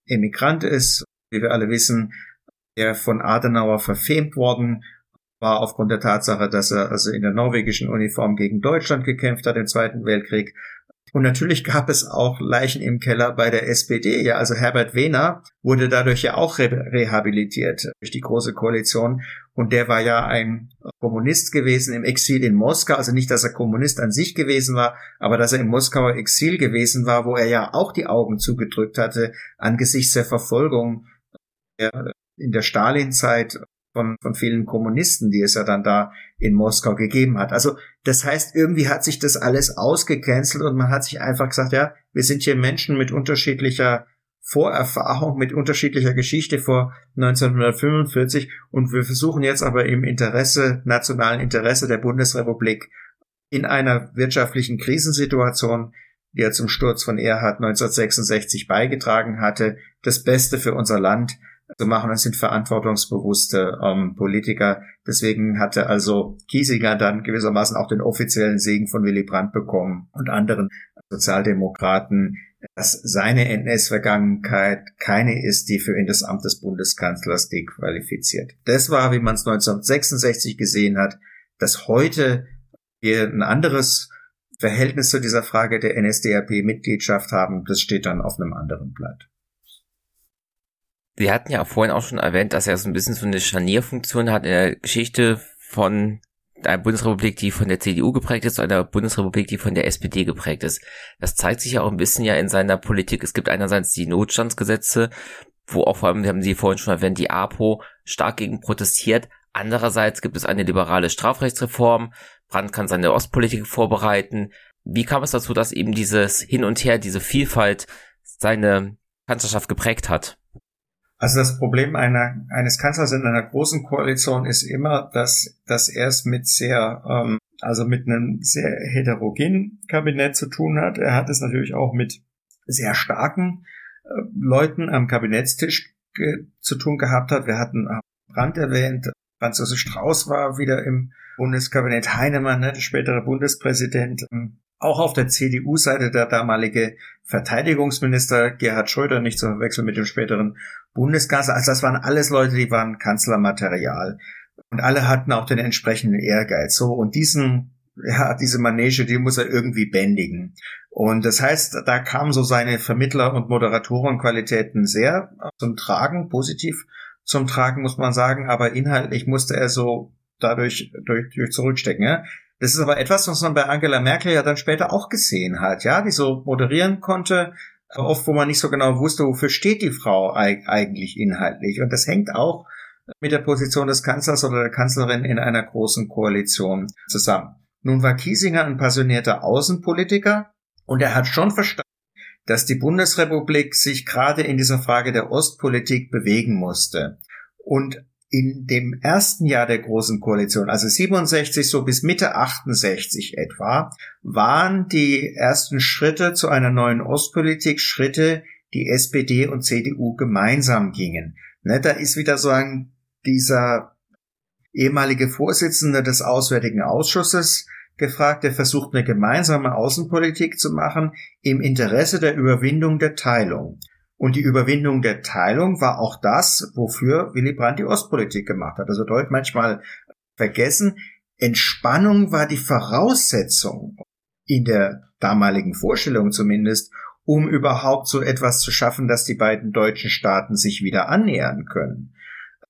Emigrant ist, wie wir alle wissen, der von Adenauer verfemt worden war aufgrund der Tatsache, dass er also in der norwegischen Uniform gegen Deutschland gekämpft hat im Zweiten Weltkrieg und natürlich gab es auch Leichen im Keller bei der SPD. Ja, also Herbert Wehner wurde dadurch ja auch re rehabilitiert durch die Große Koalition. Und der war ja ein Kommunist gewesen im Exil in Moskau. Also nicht, dass er Kommunist an sich gewesen war, aber dass er im Moskauer Exil gewesen war, wo er ja auch die Augen zugedrückt hatte angesichts der Verfolgung in der Stalinzeit von, von vielen Kommunisten, die es ja dann da in Moskau gegeben hat. Also das heißt, irgendwie hat sich das alles ausgecancelt und man hat sich einfach gesagt, ja, wir sind hier Menschen mit unterschiedlicher Vorerfahrung, mit unterschiedlicher Geschichte vor 1945 und wir versuchen jetzt aber im Interesse, nationalen Interesse der Bundesrepublik in einer wirtschaftlichen Krisensituation, die er zum Sturz von Erhard 1966 beigetragen hatte, das Beste für unser Land zu machen und sind verantwortungsbewusste ähm, Politiker. Deswegen hatte also Kiesinger dann gewissermaßen auch den offiziellen Segen von Willy Brandt bekommen und anderen Sozialdemokraten, dass seine NS-Vergangenheit keine ist, die für ihn das Amt des Bundeskanzlers dequalifiziert. Das war, wie man es 1966 gesehen hat, dass heute wir ein anderes Verhältnis zu dieser Frage der NSDAP-Mitgliedschaft haben, das steht dann auf einem anderen Blatt. Wir hatten ja vorhin auch schon erwähnt, dass er so ein bisschen so eine Scharnierfunktion hat in der Geschichte von einer Bundesrepublik, die von der CDU geprägt ist, zu einer Bundesrepublik, die von der SPD geprägt ist. Das zeigt sich ja auch ein bisschen ja in seiner Politik. Es gibt einerseits die Notstandsgesetze, wo auch vor allem, wir haben Sie vorhin schon erwähnt, die APO stark gegen protestiert. Andererseits gibt es eine liberale Strafrechtsreform. Brandt kann seine Ostpolitik vorbereiten. Wie kam es dazu, dass eben dieses Hin und Her, diese Vielfalt seine Kanzlerschaft geprägt hat? Also das Problem einer, eines Kanzlers in einer großen Koalition ist immer, dass, dass er es mit sehr, ähm, also mit einem sehr heterogenen Kabinett zu tun hat. Er hat es natürlich auch mit sehr starken äh, Leuten am Kabinettstisch zu tun gehabt hat. Wir hatten Brandt erwähnt, Franz Josef Strauß war wieder im Bundeskabinett, Heinemann, ne, der spätere Bundespräsident, ähm, auch auf der CDU-Seite der damalige Verteidigungsminister Gerhard Schröder, nicht zu verwechseln mit dem späteren Bundeskanzler. Also das waren alles Leute, die waren Kanzlermaterial. Und alle hatten auch den entsprechenden Ehrgeiz. So, und diesen, ja, diese Manege, die muss er irgendwie bändigen. Und das heißt, da kamen so seine Vermittler- und Moderatorenqualitäten sehr zum Tragen, positiv zum Tragen, muss man sagen. Aber inhaltlich musste er so dadurch durch, durch zurückstecken. Ja? Das ist aber etwas, was man bei Angela Merkel ja dann später auch gesehen hat, ja, die so moderieren konnte, oft wo man nicht so genau wusste, wofür steht die Frau eigentlich inhaltlich. Und das hängt auch mit der Position des Kanzlers oder der Kanzlerin in einer großen Koalition zusammen. Nun war Kiesinger ein passionierter Außenpolitiker und er hat schon verstanden, dass die Bundesrepublik sich gerade in dieser Frage der Ostpolitik bewegen musste. Und in dem ersten Jahr der Großen Koalition, also 67 so bis Mitte 68 etwa, waren die ersten Schritte zu einer neuen Ostpolitik Schritte, die SPD und CDU gemeinsam gingen. Ne, da ist wieder so ein, dieser ehemalige Vorsitzende des Auswärtigen Ausschusses, gefragt, der versucht eine gemeinsame Außenpolitik zu machen im Interesse der Überwindung der Teilung. Und die Überwindung der Teilung war auch das, wofür Willy Brandt die Ostpolitik gemacht hat. Also dort manchmal vergessen, Entspannung war die Voraussetzung in der damaligen Vorstellung zumindest, um überhaupt so etwas zu schaffen, dass die beiden deutschen Staaten sich wieder annähern können.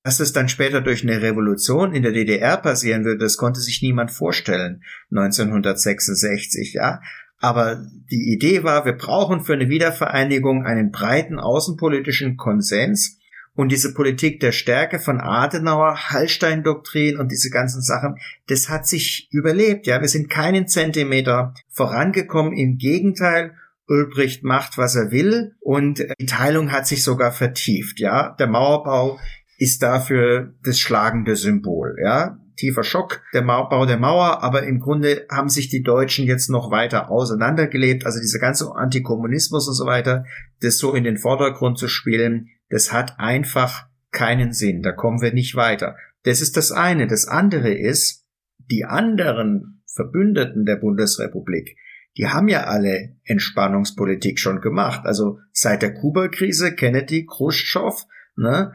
Dass es dann später durch eine Revolution in der DDR passieren würde, das konnte sich niemand vorstellen, 1966, ja. Aber die Idee war, wir brauchen für eine Wiedervereinigung einen breiten außenpolitischen Konsens, und diese Politik der Stärke von Adenauer, Hallstein-Doktrin und diese ganzen Sachen, das hat sich überlebt. Ja, wir sind keinen Zentimeter vorangekommen. Im Gegenteil, Ulbricht macht, was er will und die Teilung hat sich sogar vertieft. Ja, der Mauerbau ist dafür das schlagende Symbol. Ja, tiefer Schock, der Bau der Mauer, aber im Grunde haben sich die Deutschen jetzt noch weiter auseinandergelebt. Also dieser ganze Antikommunismus und so weiter, das so in den Vordergrund zu spielen, das hat einfach keinen Sinn. Da kommen wir nicht weiter. Das ist das eine. Das andere ist, die anderen Verbündeten der Bundesrepublik, die haben ja alle Entspannungspolitik schon gemacht. Also seit der Kuba-Krise, Kennedy, Khrushchev, ne,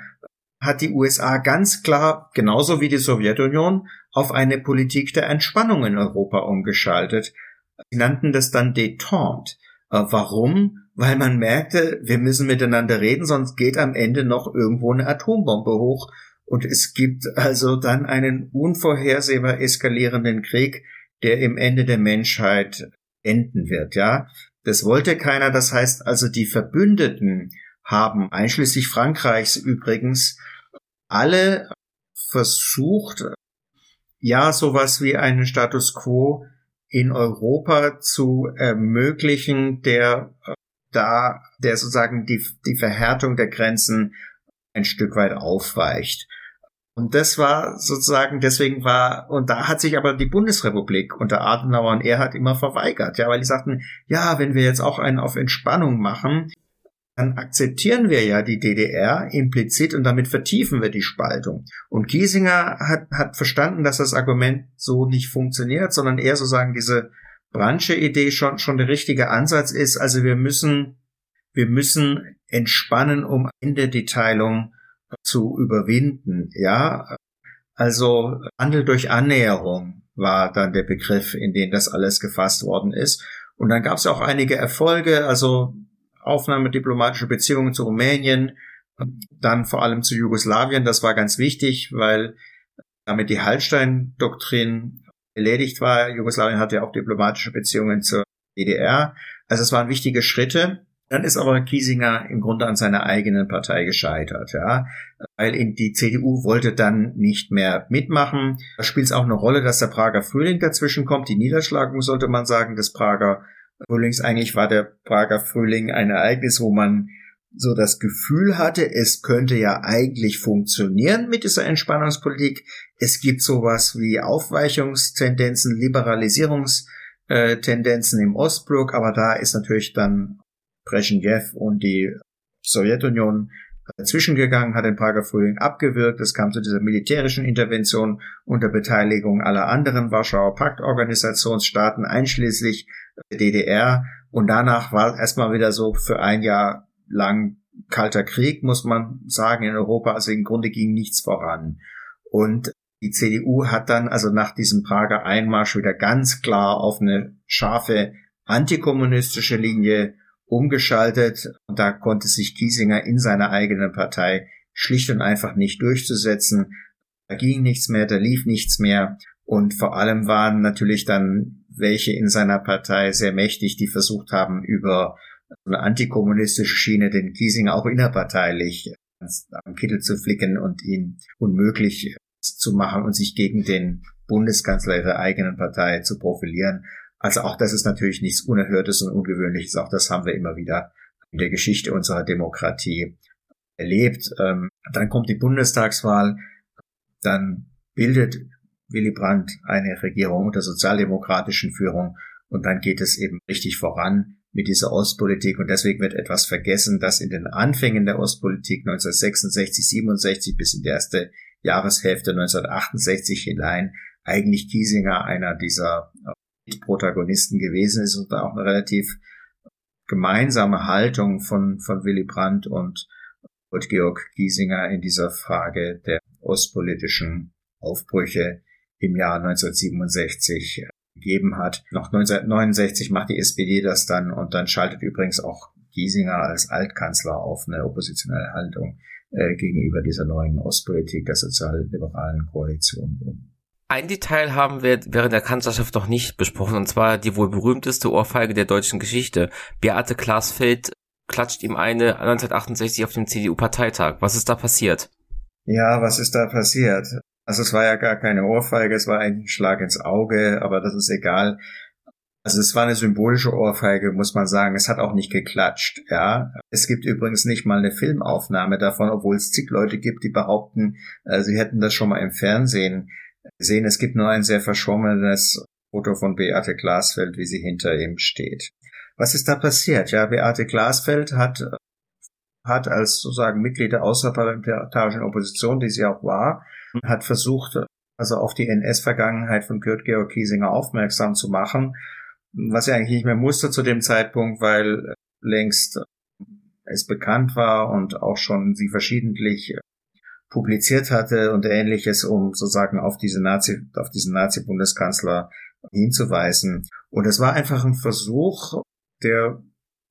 hat die USA ganz klar, genauso wie die Sowjetunion, auf eine Politik der Entspannung in Europa umgeschaltet. Sie nannten das dann Detente. Äh, warum? weil man merkte, wir müssen miteinander reden, sonst geht am Ende noch irgendwo eine Atombombe hoch. Und es gibt also dann einen unvorhersehbar eskalierenden Krieg, der im Ende der Menschheit enden wird, ja. Das wollte keiner. Das heißt also, die Verbündeten haben, einschließlich Frankreichs übrigens, alle versucht, ja, sowas wie einen Status quo in Europa zu ermöglichen, der da der sozusagen die, die Verhärtung der Grenzen ein Stück weit aufweicht. Und das war sozusagen, deswegen war, und da hat sich aber die Bundesrepublik unter Adenauer und Erhard immer verweigert, ja, weil die sagten, ja, wenn wir jetzt auch einen auf Entspannung machen, dann akzeptieren wir ja die DDR implizit und damit vertiefen wir die Spaltung. Und Giesinger hat, hat verstanden, dass das Argument so nicht funktioniert, sondern eher sozusagen diese Branche-Idee schon, schon der richtige Ansatz ist. Also wir müssen, wir müssen entspannen, um Ende die Teilung zu überwinden. Ja, also Handel durch Annäherung war dann der Begriff, in den das alles gefasst worden ist. Und dann gab es auch einige Erfolge, also Aufnahme diplomatischer Beziehungen zu Rumänien, dann vor allem zu Jugoslawien. Das war ganz wichtig, weil damit die Hallstein-Doktrin erledigt war. Jugoslawien hatte ja auch diplomatische Beziehungen zur DDR. Also es waren wichtige Schritte. Dann ist aber Kiesinger im Grunde an seiner eigenen Partei gescheitert, ja, weil in die CDU wollte dann nicht mehr mitmachen. Da spielt es auch eine Rolle, dass der Prager Frühling dazwischen kommt. Die Niederschlagung sollte man sagen des Prager Frühlings. Eigentlich war der Prager Frühling ein Ereignis, wo man so das Gefühl hatte, es könnte ja eigentlich funktionieren mit dieser Entspannungspolitik. Es gibt sowas wie Aufweichungstendenzen, Liberalisierungstendenzen im Ostblock, aber da ist natürlich dann Brezhnev und die Sowjetunion dazwischen gegangen, hat den Prager Frühling abgewirkt. Es kam zu dieser militärischen Intervention unter Beteiligung aller anderen Warschauer Paktorganisationsstaaten, einschließlich der DDR. Und danach war erstmal wieder so für ein Jahr lang kalter Krieg, muss man sagen, in Europa. Also im Grunde ging nichts voran. Und die CDU hat dann also nach diesem Prager Einmarsch wieder ganz klar auf eine scharfe antikommunistische Linie umgeschaltet. Da konnte sich Kiesinger in seiner eigenen Partei schlicht und einfach nicht durchzusetzen. Da ging nichts mehr, da lief nichts mehr. Und vor allem waren natürlich dann welche in seiner Partei sehr mächtig, die versucht haben, über eine antikommunistische Schiene den Kiesinger auch innerparteilich am Kittel zu flicken und ihn unmöglich zu machen und sich gegen den Bundeskanzler ihrer eigenen Partei zu profilieren. Also auch das ist natürlich nichts Unerhörtes und Ungewöhnliches. Auch das haben wir immer wieder in der Geschichte unserer Demokratie erlebt. Ähm, dann kommt die Bundestagswahl. Dann bildet Willy Brandt eine Regierung unter sozialdemokratischen Führung. Und dann geht es eben richtig voran mit dieser Ostpolitik und deswegen wird etwas vergessen, dass in den Anfängen der Ostpolitik 1966, 67 bis in die erste Jahreshälfte 1968 hinein eigentlich Kiesinger einer dieser Protagonisten gewesen ist und auch eine relativ gemeinsame Haltung von, von Willy Brandt und, und Georg Giesinger in dieser Frage der ostpolitischen Aufbrüche im Jahr 1967 gegeben hat. Noch 1969 macht die SPD das dann und dann schaltet übrigens auch Giesinger als Altkanzler auf eine oppositionelle Haltung äh, gegenüber dieser neuen Ostpolitik der sozialliberalen Koalition um. Ein Detail haben wir während der Kanzlerschaft noch nicht besprochen, und zwar die wohl berühmteste Ohrfeige der deutschen Geschichte. Beate Glasfeld klatscht ihm eine 1968 auf dem CDU-Parteitag. Was ist da passiert? Ja, was ist da passiert? Also es war ja gar keine Ohrfeige, es war ein Schlag ins Auge, aber das ist egal. Also es war eine symbolische Ohrfeige, muss man sagen. Es hat auch nicht geklatscht, ja. Es gibt übrigens nicht mal eine Filmaufnahme davon, obwohl es zig Leute gibt, die behaupten, äh, sie hätten das schon mal im Fernsehen gesehen. Es gibt nur ein sehr verschwommenes Foto von Beate Glasfeld, wie sie hinter ihm steht. Was ist da passiert? Ja, Beate Glasfeld hat, hat als sozusagen Mitglied der außerparlamentarischen Opposition, die sie auch war, hat versucht, also auf die NS-Vergangenheit von Kurt Georg Kiesinger aufmerksam zu machen was ja eigentlich nicht mehr musste zu dem Zeitpunkt, weil längst es bekannt war und auch schon sie verschiedentlich publiziert hatte und ähnliches, um sozusagen auf diese Nazi, auf diesen Nazi-Bundeskanzler hinzuweisen. Und es war einfach ein Versuch, der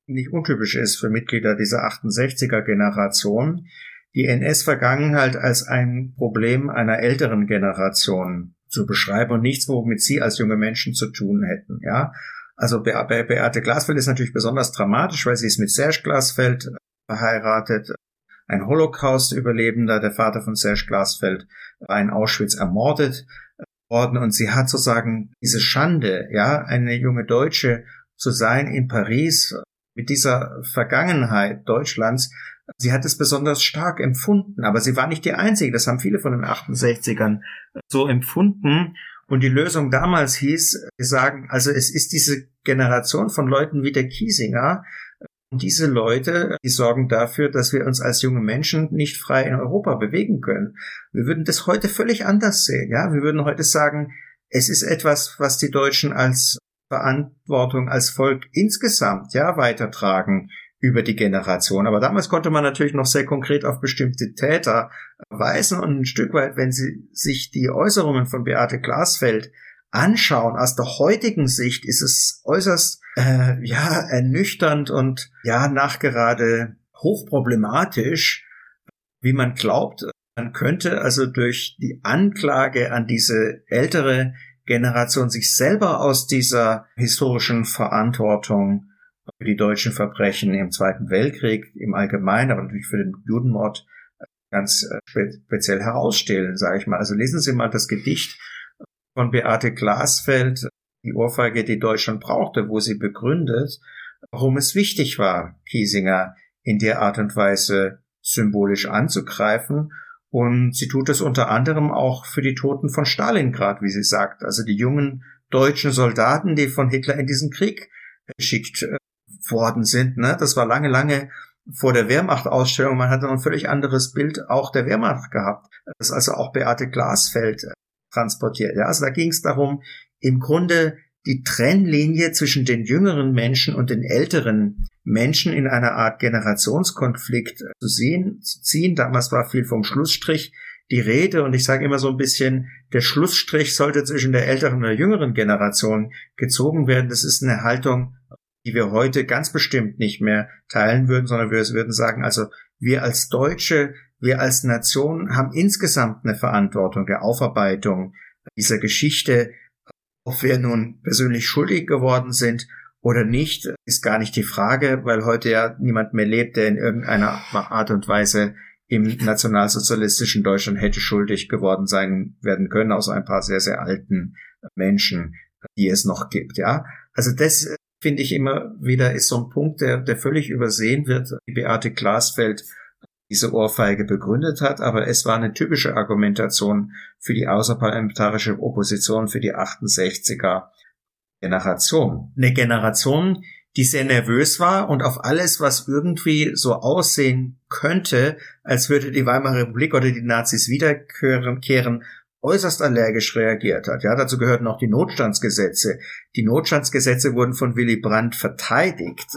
nicht untypisch ist für Mitglieder dieser 68er Generation, die NS-Vergangenheit als ein Problem einer älteren Generation zu beschreiben und nichts, womit sie als junge Menschen zu tun hätten, ja. Also Be Be Beate Glasfeld ist natürlich besonders dramatisch, weil sie ist mit Serge Glasfeld verheiratet, ein Holocaust-Überlebender, der Vater von Serge Glasfeld, war in Auschwitz ermordet worden und sie hat sozusagen diese Schande, ja, eine junge Deutsche zu sein in Paris mit dieser Vergangenheit Deutschlands, Sie hat es besonders stark empfunden, aber sie war nicht die Einzige. Das haben viele von den 68ern so empfunden. Und die Lösung damals hieß, wir sagen, also es ist diese Generation von Leuten wie der Kiesinger. Und diese Leute, die sorgen dafür, dass wir uns als junge Menschen nicht frei in Europa bewegen können. Wir würden das heute völlig anders sehen. Ja, wir würden heute sagen, es ist etwas, was die Deutschen als Verantwortung als Volk insgesamt ja weitertragen über die Generation. Aber damals konnte man natürlich noch sehr konkret auf bestimmte Täter weisen und ein Stück weit, wenn Sie sich die Äußerungen von Beate Glasfeld anschauen, aus der heutigen Sicht ist es äußerst äh, ja ernüchternd und ja nachgerade hochproblematisch, wie man glaubt, man könnte also durch die Anklage an diese ältere Generation sich selber aus dieser historischen Verantwortung für die deutschen Verbrechen im Zweiten Weltkrieg im Allgemeinen, aber natürlich für den Judenmord ganz äh, speziell herausstellen, sage ich mal. Also lesen Sie mal das Gedicht von Beate Glasfeld, die Ohrfeige, die Deutschland brauchte, wo sie begründet, warum es wichtig war, Kiesinger in der Art und Weise symbolisch anzugreifen. Und sie tut es unter anderem auch für die Toten von Stalingrad, wie sie sagt, also die jungen deutschen Soldaten, die von Hitler in diesen Krieg geschickt äh, worden sind. Ne? Das war lange, lange vor der Wehrmacht-Ausstellung. Man hatte ein völlig anderes Bild auch der Wehrmacht gehabt. Das ist also auch Beate Glasfeld äh, transportiert. Ja? Also da ging es darum, im Grunde die Trennlinie zwischen den jüngeren Menschen und den älteren Menschen in einer Art Generationskonflikt zu sehen, zu ziehen. Damals war viel vom Schlussstrich die Rede und ich sage immer so ein bisschen, der Schlussstrich sollte zwischen der älteren und der jüngeren Generation gezogen werden. Das ist eine Haltung, die wir heute ganz bestimmt nicht mehr teilen würden, sondern wir würden sagen, also wir als Deutsche, wir als Nation haben insgesamt eine Verantwortung der Aufarbeitung dieser Geschichte. Ob wir nun persönlich schuldig geworden sind oder nicht, ist gar nicht die Frage, weil heute ja niemand mehr lebt, der in irgendeiner Art und Weise im nationalsozialistischen Deutschland hätte schuldig geworden sein werden können, außer ein paar sehr, sehr alten Menschen, die es noch gibt, ja. Also das finde ich immer wieder, ist so ein Punkt, der, der völlig übersehen wird, Beate Glasfeld diese Ohrfeige begründet hat, aber es war eine typische Argumentation für die außerparlamentarische Opposition für die 68er Generation. Eine Generation, die sehr nervös war und auf alles, was irgendwie so aussehen könnte, als würde die Weimarer Republik oder die Nazis wiederkehren, äußerst allergisch reagiert hat. Ja, dazu gehörten auch die Notstandsgesetze. Die Notstandsgesetze wurden von Willy Brandt verteidigt.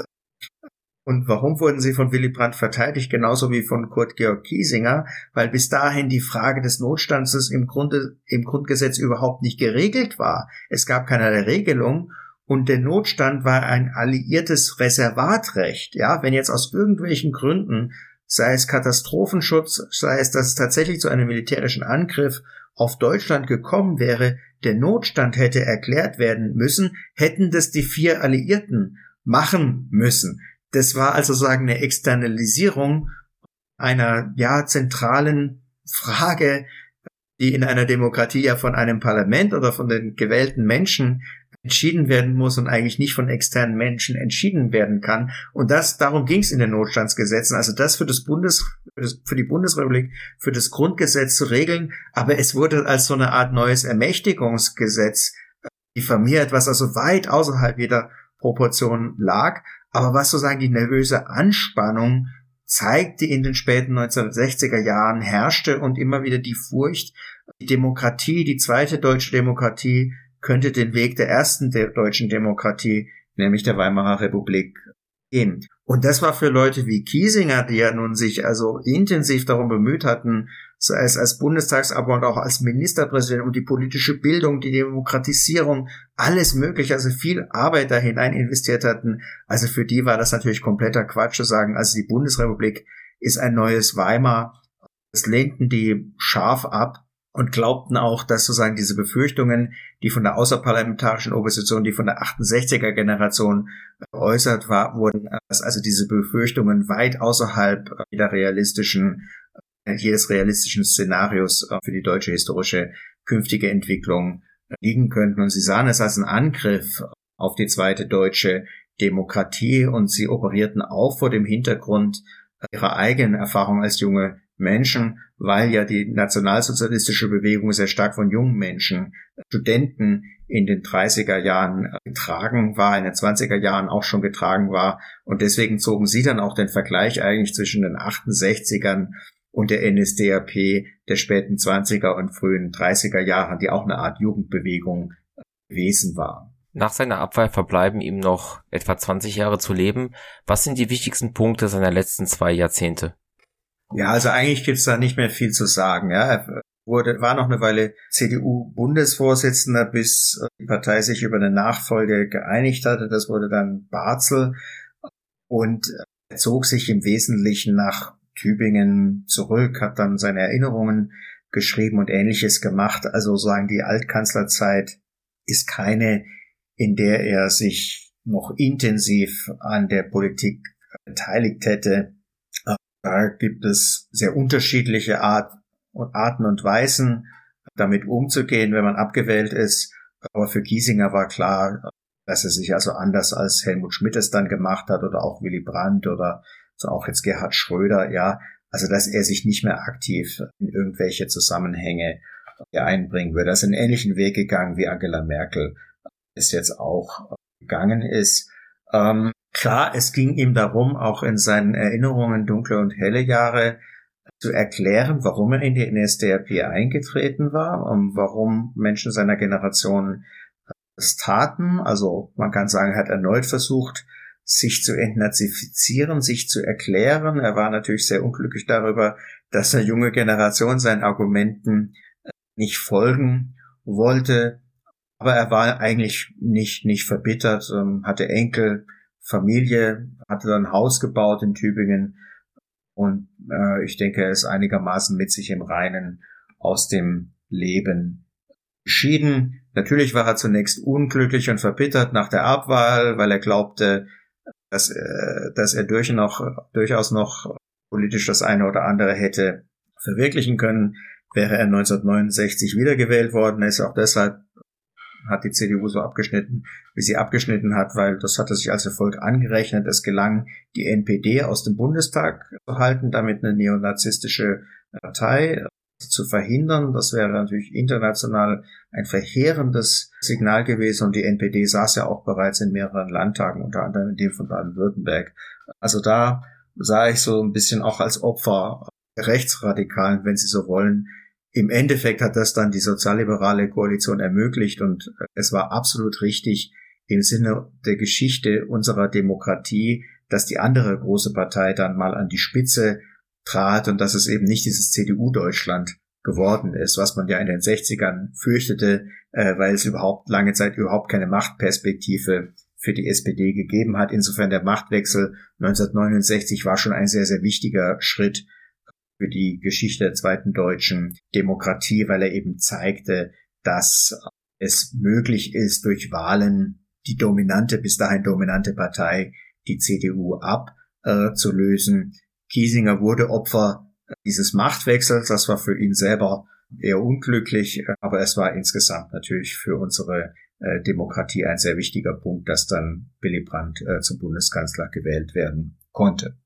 Und warum wurden sie von Willy Brandt verteidigt, genauso wie von Kurt Georg Kiesinger? Weil bis dahin die Frage des Notstands im Grunde, im Grundgesetz überhaupt nicht geregelt war. Es gab keinerlei Regelung und der Notstand war ein alliiertes Reservatrecht. Ja, wenn jetzt aus irgendwelchen Gründen, sei es Katastrophenschutz, sei es, dass es tatsächlich zu einem militärischen Angriff auf Deutschland gekommen wäre, der Notstand hätte erklärt werden müssen, hätten das die vier Alliierten machen müssen. Das war also sagen eine Externalisierung einer ja zentralen Frage, die in einer Demokratie ja von einem Parlament oder von den gewählten Menschen entschieden werden muss und eigentlich nicht von externen Menschen entschieden werden kann. Und das, darum ging es in den Notstandsgesetzen. Also das für das Bundes, für die Bundesrepublik, für das Grundgesetz zu regeln. Aber es wurde als so eine Art neues Ermächtigungsgesetz diffamiert, was also weit außerhalb jeder Proportion lag aber was sozusagen die nervöse Anspannung zeigt, die in den späten 1960er Jahren herrschte und immer wieder die Furcht, die Demokratie, die zweite deutsche Demokratie könnte den Weg der ersten der deutschen Demokratie, nämlich der Weimarer Republik, gehen. Und das war für Leute wie Kiesinger, die ja nun sich also intensiv darum bemüht hatten, sei es als Bundestagsabgeordneter, auch als Ministerpräsident um die politische Bildung, die Demokratisierung, alles mögliche, also viel Arbeit da hinein investiert hatten. Also für die war das natürlich kompletter Quatsch zu sagen, also die Bundesrepublik ist ein neues Weimar. Das lehnten die scharf ab und glaubten auch, dass sozusagen diese Befürchtungen, die von der außerparlamentarischen Opposition, die von der 68er Generation geäußert war, wurden, dass also diese Befürchtungen weit außerhalb der realistischen, jedes realistischen Szenarios für die deutsche historische künftige Entwicklung liegen könnten. Und sie sahen es als einen Angriff auf die zweite deutsche Demokratie und sie operierten auch vor dem Hintergrund ihrer eigenen Erfahrung als junge Menschen, weil ja die nationalsozialistische Bewegung sehr stark von jungen Menschen, Studenten in den 30er Jahren getragen war, in den 20er Jahren auch schon getragen war. Und deswegen zogen sie dann auch den Vergleich eigentlich zwischen den 68ern und der NSDAP der späten 20er und frühen 30er Jahren, die auch eine Art Jugendbewegung gewesen war. Nach seiner Abwahl verbleiben ihm noch etwa 20 Jahre zu leben. Was sind die wichtigsten Punkte seiner letzten zwei Jahrzehnte? Ja, also eigentlich gibt's da nicht mehr viel zu sagen. Ja. Er wurde, war noch eine Weile CDU-Bundesvorsitzender, bis die Partei sich über eine Nachfolge geeinigt hatte. Das wurde dann Barzel. Und er zog sich im Wesentlichen nach Tübingen zurück, hat dann seine Erinnerungen geschrieben und ähnliches gemacht. Also sagen die Altkanzlerzeit ist keine, in der er sich noch intensiv an der Politik beteiligt hätte. Da gibt es sehr unterschiedliche Art, Arten und Weisen, damit umzugehen, wenn man abgewählt ist. Aber für Kiesinger war klar, dass er sich also anders als Helmut Schmidt es dann gemacht hat oder auch Willy Brandt oder so auch jetzt Gerhard Schröder, ja, also dass er sich nicht mehr aktiv in irgendwelche Zusammenhänge einbringen würde. Er ist einen ähnlichen Weg gegangen wie Angela Merkel es jetzt auch gegangen ist. Ähm, Klar, es ging ihm darum, auch in seinen Erinnerungen dunkle und helle Jahre zu erklären, warum er in die NSDAP eingetreten war und warum Menschen seiner Generation es taten. Also man kann sagen, er hat erneut versucht, sich zu entnazifizieren, sich zu erklären. Er war natürlich sehr unglücklich darüber, dass eine junge Generation seinen Argumenten nicht folgen wollte. Aber er war eigentlich nicht, nicht verbittert, ähm, hatte Enkel, Familie, hatte dann ein Haus gebaut in Tübingen und äh, ich denke, er ist einigermaßen mit sich im Reinen aus dem Leben geschieden. Natürlich war er zunächst unglücklich und verbittert nach der Abwahl, weil er glaubte, dass, äh, dass er durch noch, durchaus noch politisch das eine oder andere hätte verwirklichen können. Wäre er 1969 wiedergewählt worden, er ist auch deshalb hat die CDU so abgeschnitten, wie sie abgeschnitten hat, weil das hatte sich als Erfolg angerechnet. Es gelang, die NPD aus dem Bundestag zu halten, damit eine neonazistische Partei zu verhindern. Das wäre natürlich international ein verheerendes Signal gewesen und die NPD saß ja auch bereits in mehreren Landtagen, unter anderem in dem von Baden-Württemberg. Also da sah ich so ein bisschen auch als Opfer Rechtsradikalen, wenn Sie so wollen, im Endeffekt hat das dann die sozialliberale Koalition ermöglicht und es war absolut richtig im Sinne der Geschichte unserer Demokratie, dass die andere große Partei dann mal an die Spitze trat und dass es eben nicht dieses CDU-Deutschland geworden ist, was man ja in den 60ern fürchtete, äh, weil es überhaupt lange Zeit überhaupt keine Machtperspektive für die SPD gegeben hat. Insofern der Machtwechsel 1969 war schon ein sehr, sehr wichtiger Schritt für die Geschichte der zweiten deutschen Demokratie, weil er eben zeigte, dass es möglich ist, durch Wahlen die dominante, bis dahin dominante Partei, die CDU abzulösen. Äh, Kiesinger wurde Opfer dieses Machtwechsels. Das war für ihn selber eher unglücklich, aber es war insgesamt natürlich für unsere äh, Demokratie ein sehr wichtiger Punkt, dass dann Willy Brandt äh, zum Bundeskanzler gewählt werden konnte.